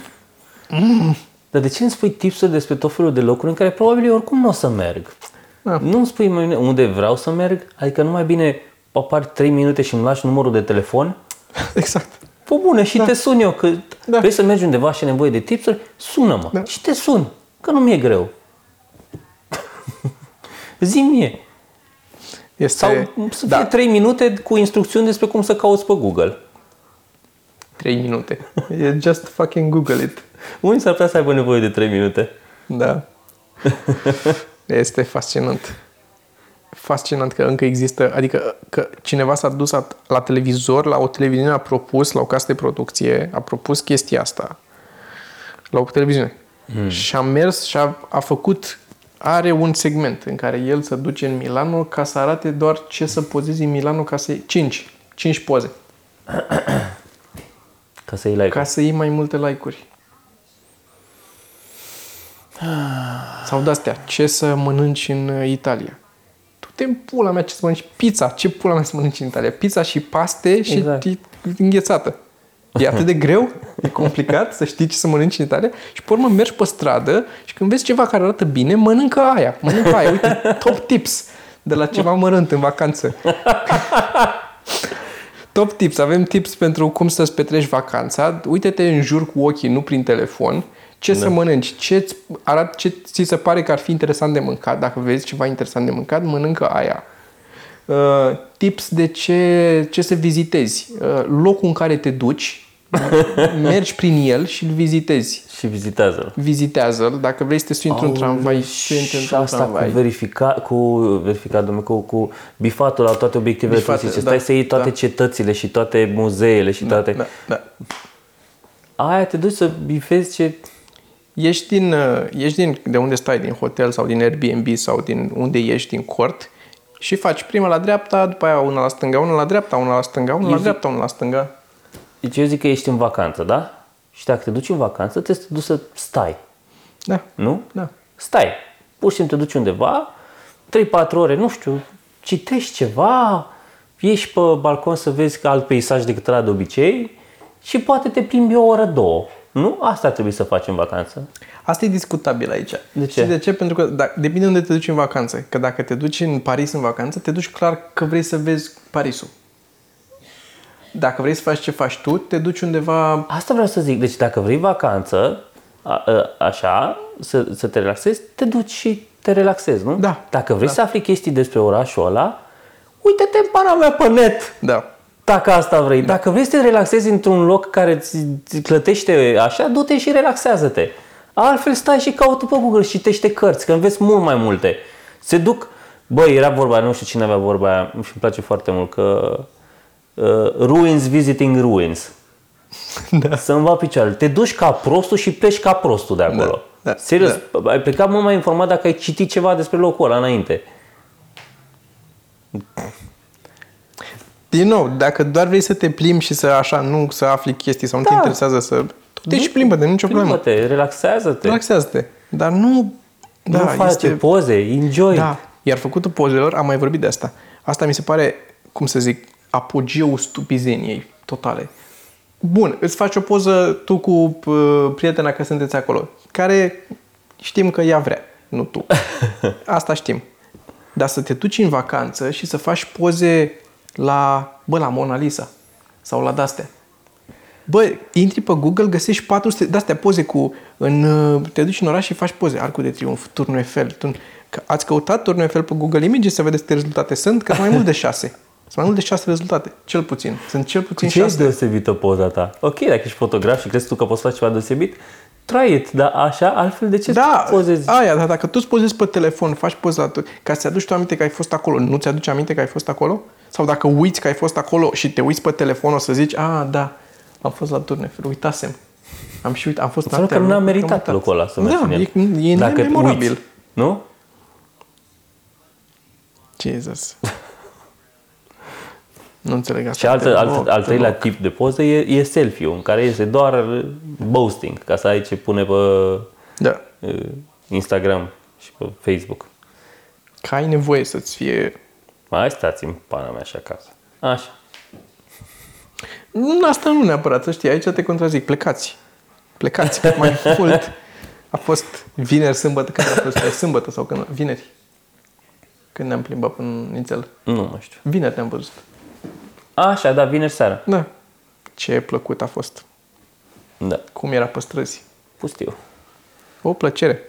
Dar de ce îmi spui tipsuri despre tot felul de locuri în care probabil eu oricum nu o să merg? Da. Nu îmi spui mai bine unde vreau să merg? Adică nu mai bine apar 3 minute și îmi lași numărul de telefon? Exact. Pă bune, și da. te sun eu, că Da. vrei să mergi undeva și ai nevoie de tipsuri, sună-mă. Da. Și te sun, că nu mi-e greu. Zi mie. Este, Sau să fie da, 3 minute cu instrucțiuni despre cum să cauți pe Google. 3 minute. E just fucking Google it. Unii s-ar putea să aibă nevoie de 3 minute. Da. Este fascinant. Fascinant că încă există, adică că cineva s-a dus la, la televizor, la o televiziune a propus, la o casă de producție, a propus chestia asta. La o televiziune. Hmm. Și a mers și a, a făcut, are un segment în care el se duce în Milano ca să arate doar ce să pozezi în Milano ca să 5, 5 poze. Ca să iei like Ca să iei mai multe like-uri. Sau de-astea, ce să mănânci în uh, Italia. Tu te pula mea ce să mănânci pizza. Ce pula mea să mănânci în Italia? Pizza și paste și Exact. exact. înghețată. E atât de greu, e complicat să știi ce să mănânci în Italia și pe urmă mergi pe stradă și când vezi ceva care arată bine, mănâncă aia. Mănâncă aia. Uite, top tips de la ceva mărunt în vacanță. Top tips. Avem tips pentru cum să-ți petreci vacanța. Uite-te în jur cu ochii, nu prin telefon. Ce da. să mănânci? Ce arat, ce ți se pare că ar fi interesant de mâncat? Dacă vezi ceva interesant de mâncat, mănâncă aia. Uh, tips de ce, ce să vizitezi. Uh, locul în care te duci, mergi prin el și îl vizitezi. și vizitează-l. Vizitează-l. Dacă vrei să te sui într-un tramvai, sui și într-un asta cu tramvai. verifica, cu verificat, domnule, cu, cu bifatul la toate obiectivele Bifate, turistice. da, Stai să iei toate da. cetățile și toate muzeele și toate. Da, da. Aia te duci să bifezi ce... Ești, din, uh, ești din, de unde stai, din hotel sau din Airbnb sau din unde ești, din cort și faci prima la dreapta, după aia una la stânga, una la dreapta, una la stânga, una la zic- dreapta, una la stânga. Deci eu zic că ești în vacanță, da? Și dacă te duci în vacanță, trebuie să te duci să stai, Da, nu? da. Stai. Pur și simplu te duci undeva, 3-4 ore, nu știu, citești ceva, ieși pe balcon să vezi alt peisaj decât ăla de obicei și poate te plimbi o oră, două. Nu? Asta ar trebui să faci în vacanță. Asta e discutabil aici. De ce? Știi de ce? Pentru că da, depinde unde te duci în vacanță. Că dacă te duci în Paris în vacanță, te duci clar că vrei să vezi Parisul. Dacă vrei să faci ce faci tu, te duci undeva... Asta vreau să zic. Deci dacă vrei vacanță, a, a, așa, să, să te relaxezi, te duci și te relaxezi, nu? Da. Dacă vrei să afli chestii despre orașul ăla, uite-te în pana mea pe net. Da. Dacă asta vrei. Dacă vrei să te relaxezi într-un loc care ți, ți clătește așa, du-te și relaxează-te. Altfel stai și caută pe Google și citește cărți, că înveți mult mai multe. Se duc... Băi, era vorba, nu știu cine avea vorba aia, și îmi place foarte mult, că uh, ruins visiting ruins. Da. Să înva picioarele. Te duci ca prostul și pleci ca prostul de acolo. Da, da, Serios, ai plecat mult mai informat dacă ai citit ceva despre locul ăla înainte. Din nou, dacă doar vrei să te plimbi și să așa, nu să afli chestii sau nu te Da. interesează să... Tu te și plimbă, de nicio problemă. Plimbă-te, relaxează-te. Relaxează-te. Dar nu... nu face poze, enjoy. Da. Iar făcutul pozelor, am mai vorbit de asta. Asta mi se pare, cum să zic, apogeul stupizeniei totale. Bun, îți faci o poză tu cu uh, prietena că sunteți acolo, care știm că ea vrea, nu tu. Asta știm. Dar să te duci în vacanță și să faci poze la, bă, la Mona Lisa sau la dastea. Bă, intri pe Google, găsești 400 de-astea poze cu... În, uh, te duci în oraș și faci poze. Arcul de Triunf, Turnul Eiffel. Turn... Că Ați căutat Turnul Eiffel pe Google Images să vedeți câte rezultate sunt? Că sunt mai mult de șase. Sunt mai mult de șase rezultate. Cel puțin. Sunt cel puțin Ce e șase. deosebită poza ta? Ok, dacă ești fotograf și crezi tu că poți face ceva deosebit, try it, dar așa, altfel de ce Da, pozezi? aia, dar dacă tu îți pozezi pe telefon, faci poza la tu, ca să-ți aduci tu aminte că ai fost acolo, nu ți-aduci aminte că ai fost acolo? Sau dacă uiți că ai fost acolo și te uiți pe telefon, o să zici, a, da, am fost la Turnul Eiffel, uitasem. Am și uit, am fost Înseamnă că atent, nu a am meritat uitat. locul ăla să mergi Da, în el. e, e Dacă nememorabil. uiți, nu? Jesus. nu înțeleg asta. Și altă, Te alt, rog, al te treilea rog. tip de poză e, e selfie-ul, în care este doar boasting, ca să ai ce pune pe Da. uh, Instagram și pe Facebook. Că ai nevoie să-ți fie... Mai stați în pana mea și acasă. Așa. Nu, Asta nu neapărat, să știi, aici te contrazic. Plecați. Plecați cât mai mult. A fost vineri, sâmbătă, când a fost? Pe sâmbătă sau când? Vineri. Când ne-am plimbat până în Nițel. Nu mai știu. Vineri te-am văzut. Așa, da, vineri seara. Da. Ce plăcut a fost. Da, Cum era pe străzi. pustiu. O plăcere.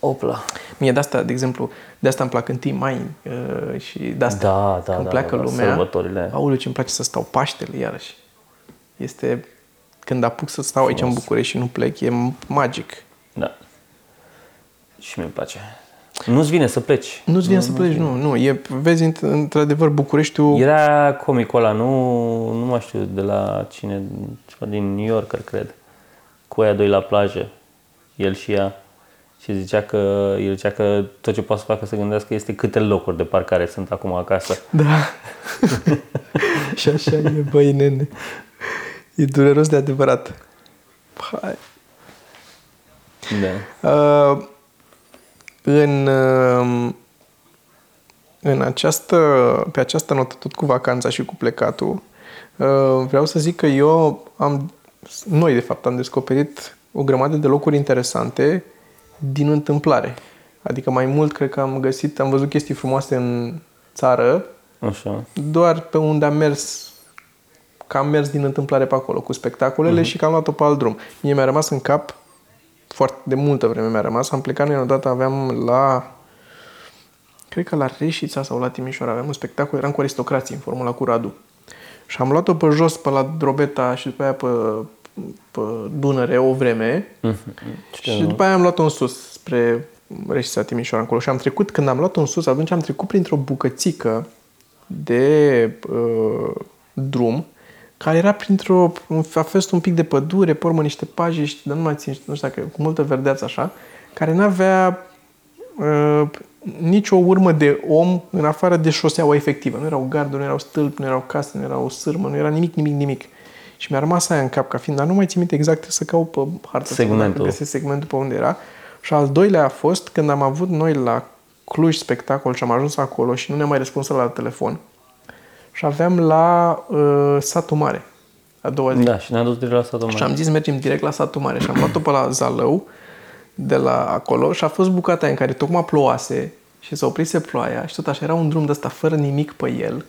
Opla. Mie de asta, de exemplu, de asta îmi plac în timp mai uh, și de asta Da, da, când da, pleacă da, lumea. sărbătorile. Aoleu, ce îmi place să stau Paștele iarăși. Este când apuc să stau aici în București și nu plec, e magic. Da. Și mi-e place. Nu-ți vine să pleci. Nu-ți vine să pleci, nu, nu. E, vezi, înt- într-adevăr, Bucureștiul... Era comicul ăla, nu, nu mai știu de la cine, ceva din New Yorker, cred. Cu aia doi la plajă, el și ea. Și zicea că, el zicea că tot ce poate să facă să gândească este câte locuri de parcare sunt acum acasă. Da. și așa e, băi, nene. E dureros de adevărat. Hai. Da. Uh, în, uh, în această, pe această notă, tot cu vacanța și cu plecatul, uh, vreau să zic că eu am, noi de fapt am descoperit o grămadă de locuri interesante din întâmplare. Adică mai mult cred că am găsit, am văzut chestii frumoase în țară, Așa. doar pe unde am mers că am mers din întâmplare pe acolo cu spectacolele uh-huh. și că am luat-o pe alt drum. Mie mi-a rămas în cap foarte de multă vreme mi-a rămas. Am plecat noi odată, aveam la cred că la Reșița sau la Timișoara aveam un spectacol, eram cu aristocrații în formula cu Radu. Și am luat-o pe jos, pe la Drobeta și după aia pe, pe Dunăre o vreme. Și după aia am luat-o în sus, spre Reșița Timișoara încolo. Și am trecut, când am luat-o în sus, atunci am trecut printr-o bucățică de uh, drum care era printr-o, a fost un pic de pădure, pe urmă niște pajiști, dar nu mai țin, nu știu dacă, cu multă verdeață așa, care n-avea uh, nicio urmă de om în afară de șoseaua efectivă. Nu erau garduri, nu erau stâlpi, nu erau case, nu erau sârmă, nu era nimic, nimic, nimic. Și mi-a rămas aia în cap ca fiind, dar nu mai țin minte exact să caut pe hartă. Segmentul. Să găsesc segmentul pe unde era. Și al doilea a fost când am avut noi la Cluj spectacol și am ajuns acolo și nu ne-a mai răspuns la telefon. Și aveam la uh, satul mare a doua zi. Da, și ne-a dus direct la satul Și mare. am zis mergem direct la satul mare și am luat-o pe la Zalău de la acolo și a fost bucata aia în care tocmai plouase și s-a oprise ploaia și tot așa era un drum de ăsta fără nimic pe el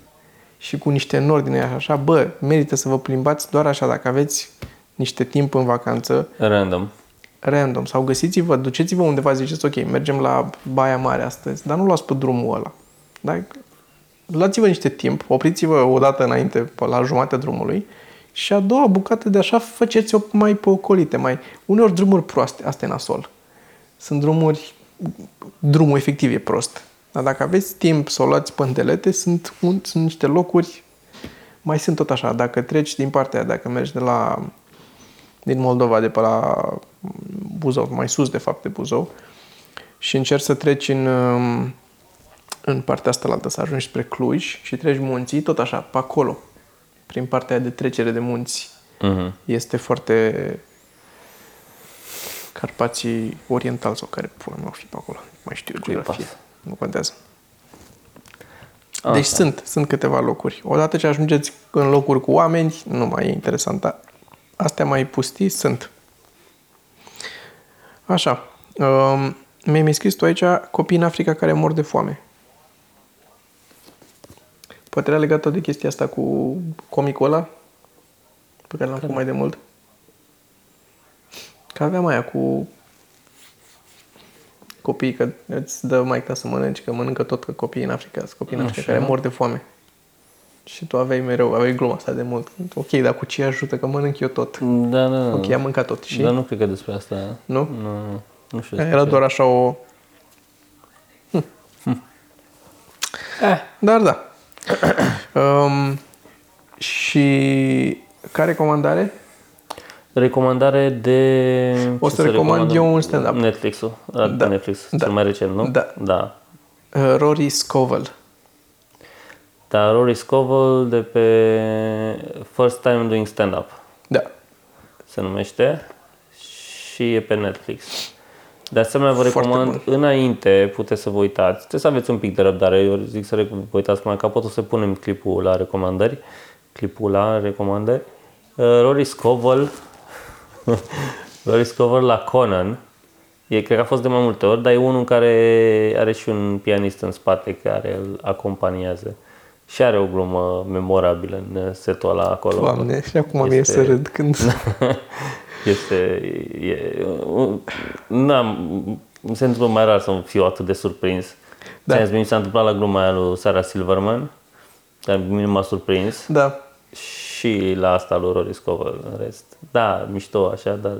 și cu niște nori din aia și așa, bă, merită să vă plimbați doar așa dacă aveți niște timp în vacanță, Random. random, sau găsiți-vă, duceți-vă undeva, ziceți, ok, mergem la Baia Mare astăzi, dar nu luați pe drumul ăla. Dar luați-vă niște timp, opriți-vă o dată înainte, pe la jumatea drumului și a doua bucată de așa faceți-o mai pe ocolite, mai... Uneori drumuri proaste, asta e nasol. Sunt drumuri... Drumul efectiv e prost. Dar dacă aveți timp să o luați pe îndelete, sunt, un, sunt niște locuri... Mai sunt tot așa. Dacă treci din partea aia, dacă mergi de la... Din Moldova, de pe la Buzău, mai sus de fapt de Buzău, și încerci să treci în, um, în partea asta la altă, să ajungi spre Cluj și treci munții, tot așa, pe acolo, prin partea aia de trecere de munți. Mhm. Este foarte Carpații Oriental sau care pula mea o fi pe acolo. Nu Mai știu geografie. pasă? Nu contează. Asta. Deci sunt, sunt câteva locuri. Odată ce ajungeți în locuri cu oameni, nu mai e interesant, dar astea mai pustii sunt. Așa. Um, mi-ai scris tu aici copii în Africa care mor de foame. Poate era legat tot de chestia asta cu comicul ăla pe care l-am făcut mai de mult. Că aveam aia cu copiii, că îți dă mai să mănânci, că mănâncă tot că copiii în Africa, sunt copii în Africa Așa. care mor de foame. Și tu aveai mereu, aveai gluma asta de mult. Ok, dar cu ce ajută că mănânc eu tot? Da, da, da. Ok, am mâncat tot. Și Dar nu cred că despre asta. Nu? Nu, nu știu despre era ce. doar așa o... Hm. Eh, dar da. um, și ca recomandare? Recomandare de... O ce să recomand recomandăm? eu un stand-up. Netflix-ul. Da. Da. Netflix, Da. cel mai recent, nu? Da. Da. Uh, Rory Scovel. Dar Rory Scovel de pe First Time Doing Stand-Up Da. se numește și e pe Netflix. De asemenea, vă Foarte recomand, înainte puteți să vă uitați, trebuie să aveți un pic de răbdare, eu zic să vă uitați până la capăt, o să punem clipul la recomandări, clipul la recomandări. Uh, Rory Scovel, Rory Scovel la Conan, e, cred că a fost de mai multe ori, dar e unul care are și un pianist în spate care îl acompaniază. Și are o glumă memorabilă în setul ăla acolo. Doamne, și acum mi-e Este- să râd când... Este... E, n-am, Mi se întâmplă mai rar să fiu atât de surprins. Da. Da. Mi s-a întâmplat la gluma aia lui Sarah Silverman, dar mine m-a surprins. Da. Și la asta lui Rory Scovel, în rest. Da, mișto așa, dar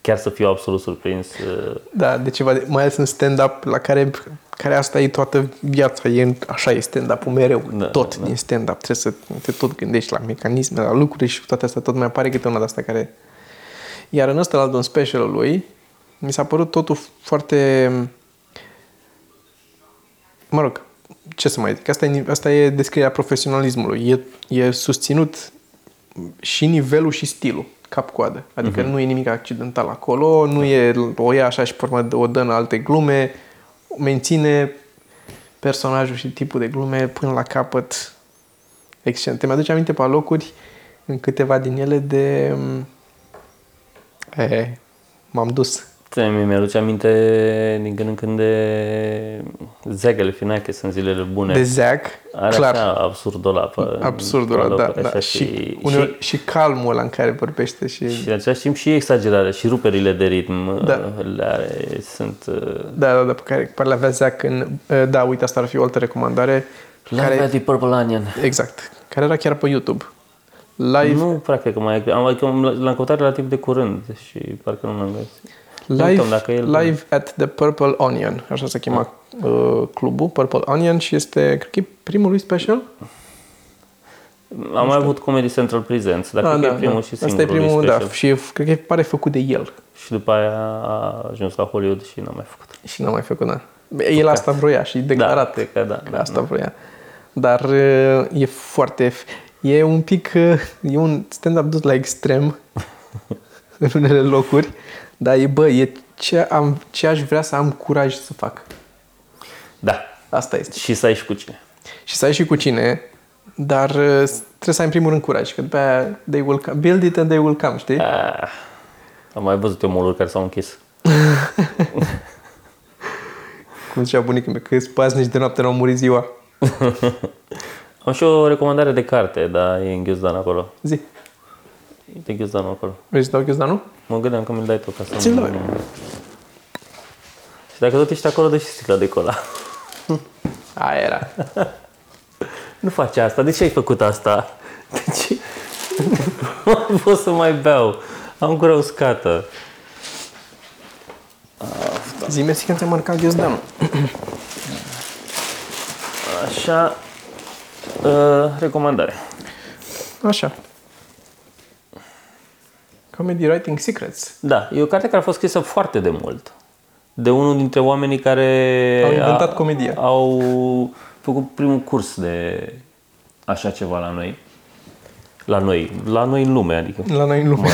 chiar să fiu absolut surprins. uh, Da, de ceva, de, mai ales în stand-up, la care, care asta e toată viața, e, așa e stand-up-ul mereu, Da, tot da. din stand-up, trebuie să te tot gândești la mecanisme, la lucruri și toate astea, tot mai apare câte una de asta care... Iar în ăsta, la un special lui, mi s-a părut totul foarte... Mă rog, ce să mai zic, asta e, asta e descrierea profesionalismului, e, e susținut și nivelul și stilul, cap-coadă. Adică uh-huh. nu e nimic accidental acolo, nu e o ia așa și pe urmă o dă în alte glume, menține personajul și tipul de glume până la capăt excelent. Te mi-aduce aminte pe locuri în câteva din ele de... E, m-am dus. Ți- Mie mi-aduce aminte din când în când de Zegele Finache, sunt zilele bune. De Zack, Are clar. așa absurdul ăla. Pe, Absurdul pe ăla, da, locuri, da. așa, Și, și, uneori, și, calmul ăla în care vorbește și... și, și în același timp și exagerarea și ruperile de ritm Da. le are, sunt... uh, Da, da, da, pe care, pe care le avea Zack în... Da, uite, asta ar fi o altă recomandare. Live care, at the Purple Onion. exact. Care era chiar pe YouTube. Live, Nu prea cred că mai e. Am, adică l-am căutat relativ de curând și parcă nu l-am găsit. live, Uităm dacă el- live at the Purple Onion. Așa se chema uh, clubul, Purple Onion și este, cred că e primul lui special. Am mai avut Comedy Central Presents, dar Ah, cred că da, e primul da. și Asta e singurul primul, da. special. Și e- cred că pare făcut de el. Și după aia a ajuns la Hollywood și n-am mai făcut. Și n-a mai făcut, da. El asta vroia și declarat. Da, cred că da. Că asta vroia. Dar uh, e foarte... E un pic... uh, E un stand-up dus la extrem în unele locuri. Dar e, bă, e ce, am, ce aș vrea să am curaj să fac. Da. Asta este. Și să ai și cu cine. Și să ai și cu cine, dar uh, trebuie să ai în primul rând curaj. Că după aia they will come. Build it and they will come, știi? Ah, am mai văzut eu moluri care s-au închis. Cum zicea bunica mea, că spaznici de noapte n-au murit ziua. Am și o recomandare de carte, dar e în ghiozdan acolo. Zi. E de ghiozdanul acolo. Vrei să dau ghiozdanul? Mă gândeam că mi-l dai tu ca să Ți-l nu... dau. Și dacă tot ești acolo, dă și sticla de cola. Aia era. Nu faci asta. De ce ai făcut asta? De ce? nu mai pot să mai beau. Am gura uscată. Zi mersi că ți-am marcat ghiozdanul. Așa. Uh, recomandare. Așa. Comedy Writing Secrets. Da, e o carte care a fost scrisă foarte de mult. De unul dintre oamenii care Au inventat a- comedia. Au făcut primul curs de așa ceva la noi. La noi, la noi în lume, adică. La noi în lume.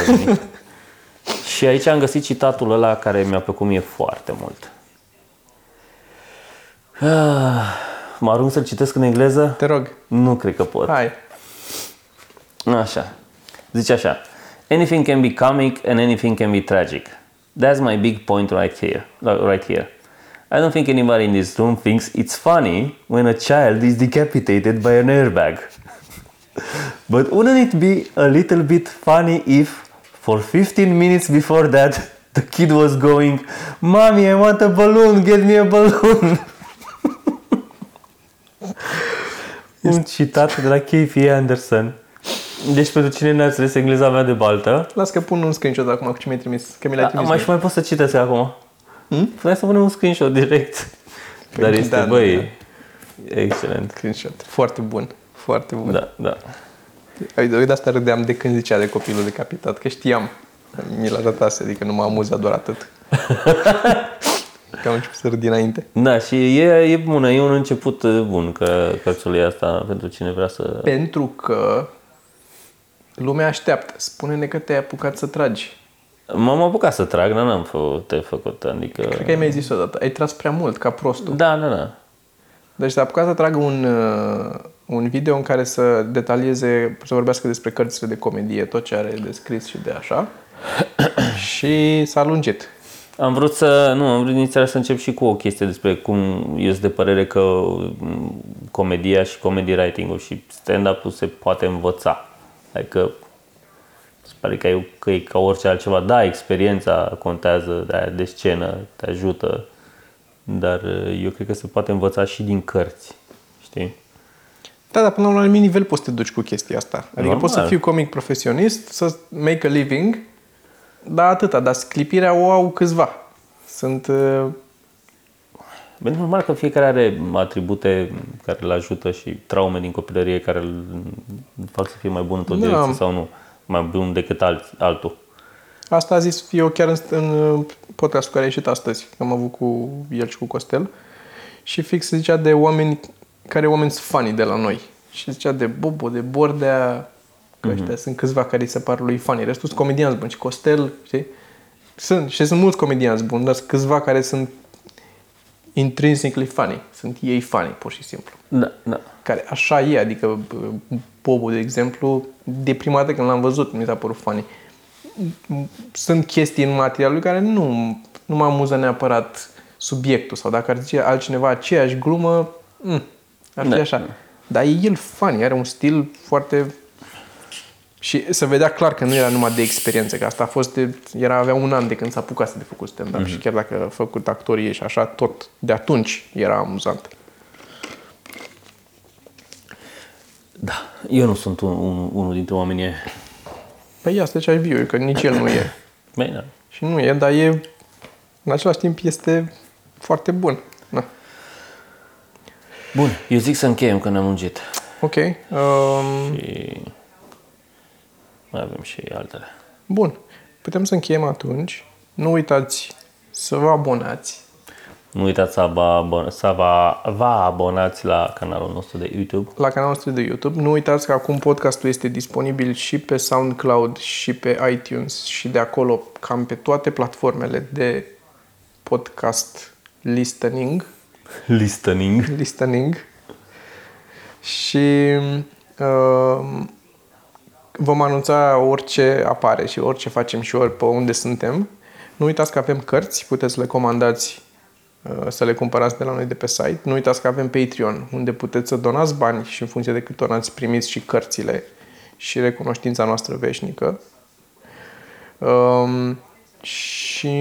Și aici am găsit citatul ăla care mi-a plăcut mie foarte mult. Ah, mă arunc să-l citesc în engleză? Te rog. Nu cred că pot. Hai. Așa. Zice așa. Anything can be comic and anything can be tragic. That's my big point right here. Right here. I don't think anybody in this room thinks it's funny when a child is decapitated by an airbag. But wouldn't it be a little bit funny if, for 15 minutes before that, the kid was going, Mommy, I want a balloon, get me a balloon. Un citat de la K.P. Anderson. Deci pentru cine ne-a înțeles engleza mea de baltă, Las că pun un screenshot acum cu ce mi-ai trimis. Că mi l-ai a, trimis. mai și mai pot să citesc acum. Hmm? Puteai să punem un screenshot direct. Dar da, este, da, băi, excelent. Screenshot. Foarte bun. Foarte bun. Da, da. Uite, uite, de asta râdeam de când zicea de copilul decapitat, că știam. Mi l arătase, adică nu m-a amuzat doar atât. că am început să râd dinainte. Da, și e, e bună, e un început uh, bun că cărțulia asta pentru cine vrea să... Pentru că lumea așteaptă. Spune-ne că te-ai apucat să tragi. M-am apucat să trag, dar n-am făcut, te făcut, adică... Cred că ai mai zis odată. Ai tras prea mult, ca prostul. Da, da, da. Deci s-a apucat să tragă un, uh, un video în care să detalieze, să vorbească despre cărțile de comedie, tot ce are de scris și de așa. și s-a lungit. Am vrut să, nu, am vrut inițial să încep și cu o chestie despre cum eu sunt de părere că m, comedia și comedy writing-ul și stand-up-ul se poate învăța. Adică se pare că e, că e ca orice altceva. Da, experiența contează, de, aia de scenă te ajută, dar uh, eu cred că se poate învăța și din cărți, știi? Da, dar până la un anumit nivel poți să te duci cu chestia asta. Adică Normal. poți să fii comic profesionist, să make a living, dar atâta. Dar sclipirea o au câțiva. Sunt... Uh, Bine, normal că fiecare are atribute care îl ajută și traume din copilărie care îl fac să fie mai bun într-o Da. direcție sau nu, mai bun decât alt, altul. Asta a zis eu chiar în, în podcastul care a ieșit astăzi, că am avut cu el și cu Costel. Și fix zicea de oameni care oameni sunt funny de la noi. Și zicea de Bobo, de Bordea, că ăștia sunt câțiva care îi se par lui funny. Restul sunt comedianți buni. Și Costel, știi? Sunt, și sunt mulți comedianți buni, dar sunt câțiva care sunt intrinsically funny. Sunt ei funny, pur și simplu. Da, da. Care așa e, adică b- Bobo, de exemplu, de prima dată când l-am văzut, mi s-a părut funny. Sunt chestii în materialul lui care nu, nu mă amuză neapărat subiectul sau dacă ar zice altcineva aceeași glumă, mm, ar fi Da. așa. Dar e el funny, are un stil foarte... Și se vedea clar că nu era numai de experiență, că asta a fost de, era, avea un an de când s-a apucat de făcut stand-up și chiar dacă a făcut actorie și așa, tot de atunci era amuzant. Da, eu nu sunt un, un, unul dintre oamenii ăia. Păi asta ce ai viu, că nici el nu e. Bine, Și nu e, dar e, în același timp este foarte bun. Na. Bun, eu zic să încheiem că ne-am lungit. Ok. Um, Și mai avem și altele. bun. Putem să încheiem atunci. Nu uitați să vă abonați. Nu uitați să vă, abon- să vă, vă abonați la canalul nostru de YouTube. la canalul nostru de YouTube. Nu uitați că acum podcastul este disponibil și pe SoundCloud și pe iTunes și de acolo cam pe toate platformele de podcast listening. Listening. listening. Și uh, vom anunța orice apare și orice facem și ori pe unde suntem. Nu uitați că avem cărți, puteți să le comandați, uh, să le cumpărați de la noi de pe site. Nu uitați că avem Patreon, unde puteți să donați bani și în funcție de cât donați primiți și cărțile și recunoștința noastră veșnică. Um, și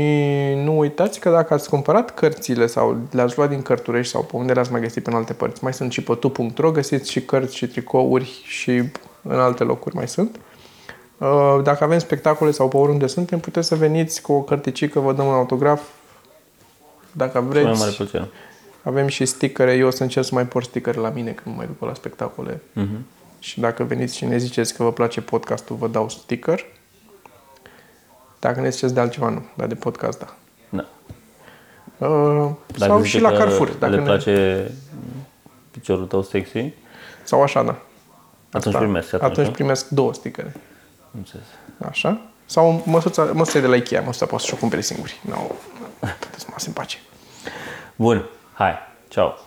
nu uitați că dacă ați cumpărat cărțile sau le-ați luat din cărturești sau pe unde le-ați mai găsit pe în alte părți, mai sunt și pe tu.ro, găsiți și cărți și tricouri și în alte locuri mai sunt. Uh, Dacă avem spectacole sau pe oriunde suntem, puteți să veniți cu o cărticică, vă dăm un autograf. Dacă Mai mare vreți, plăcere. avem și stickere. Eu o să încerc să mai port stickere la mine când mă mai duc la spectacole. Mhm. Și dacă veniți și ne ziceți că vă place podcastul, vă dau sticker. Dacă ne ziceți de altceva, nu. Dar de podcast, da. Da. Uh, Dacă sau zice și la că Carrefour. Dacă le ne... place piciorul tău sexy, Sau așa, da. Atunci Asta. primesc. Atunci, atunci nu? primesc două stickere. Am înțeles. Așa. Sau măsuța, măsuța de la Ikea. Măsuța poți să o cumperi singuri. Nu, no, puteți să mă în pace. Bun, hai, ceau.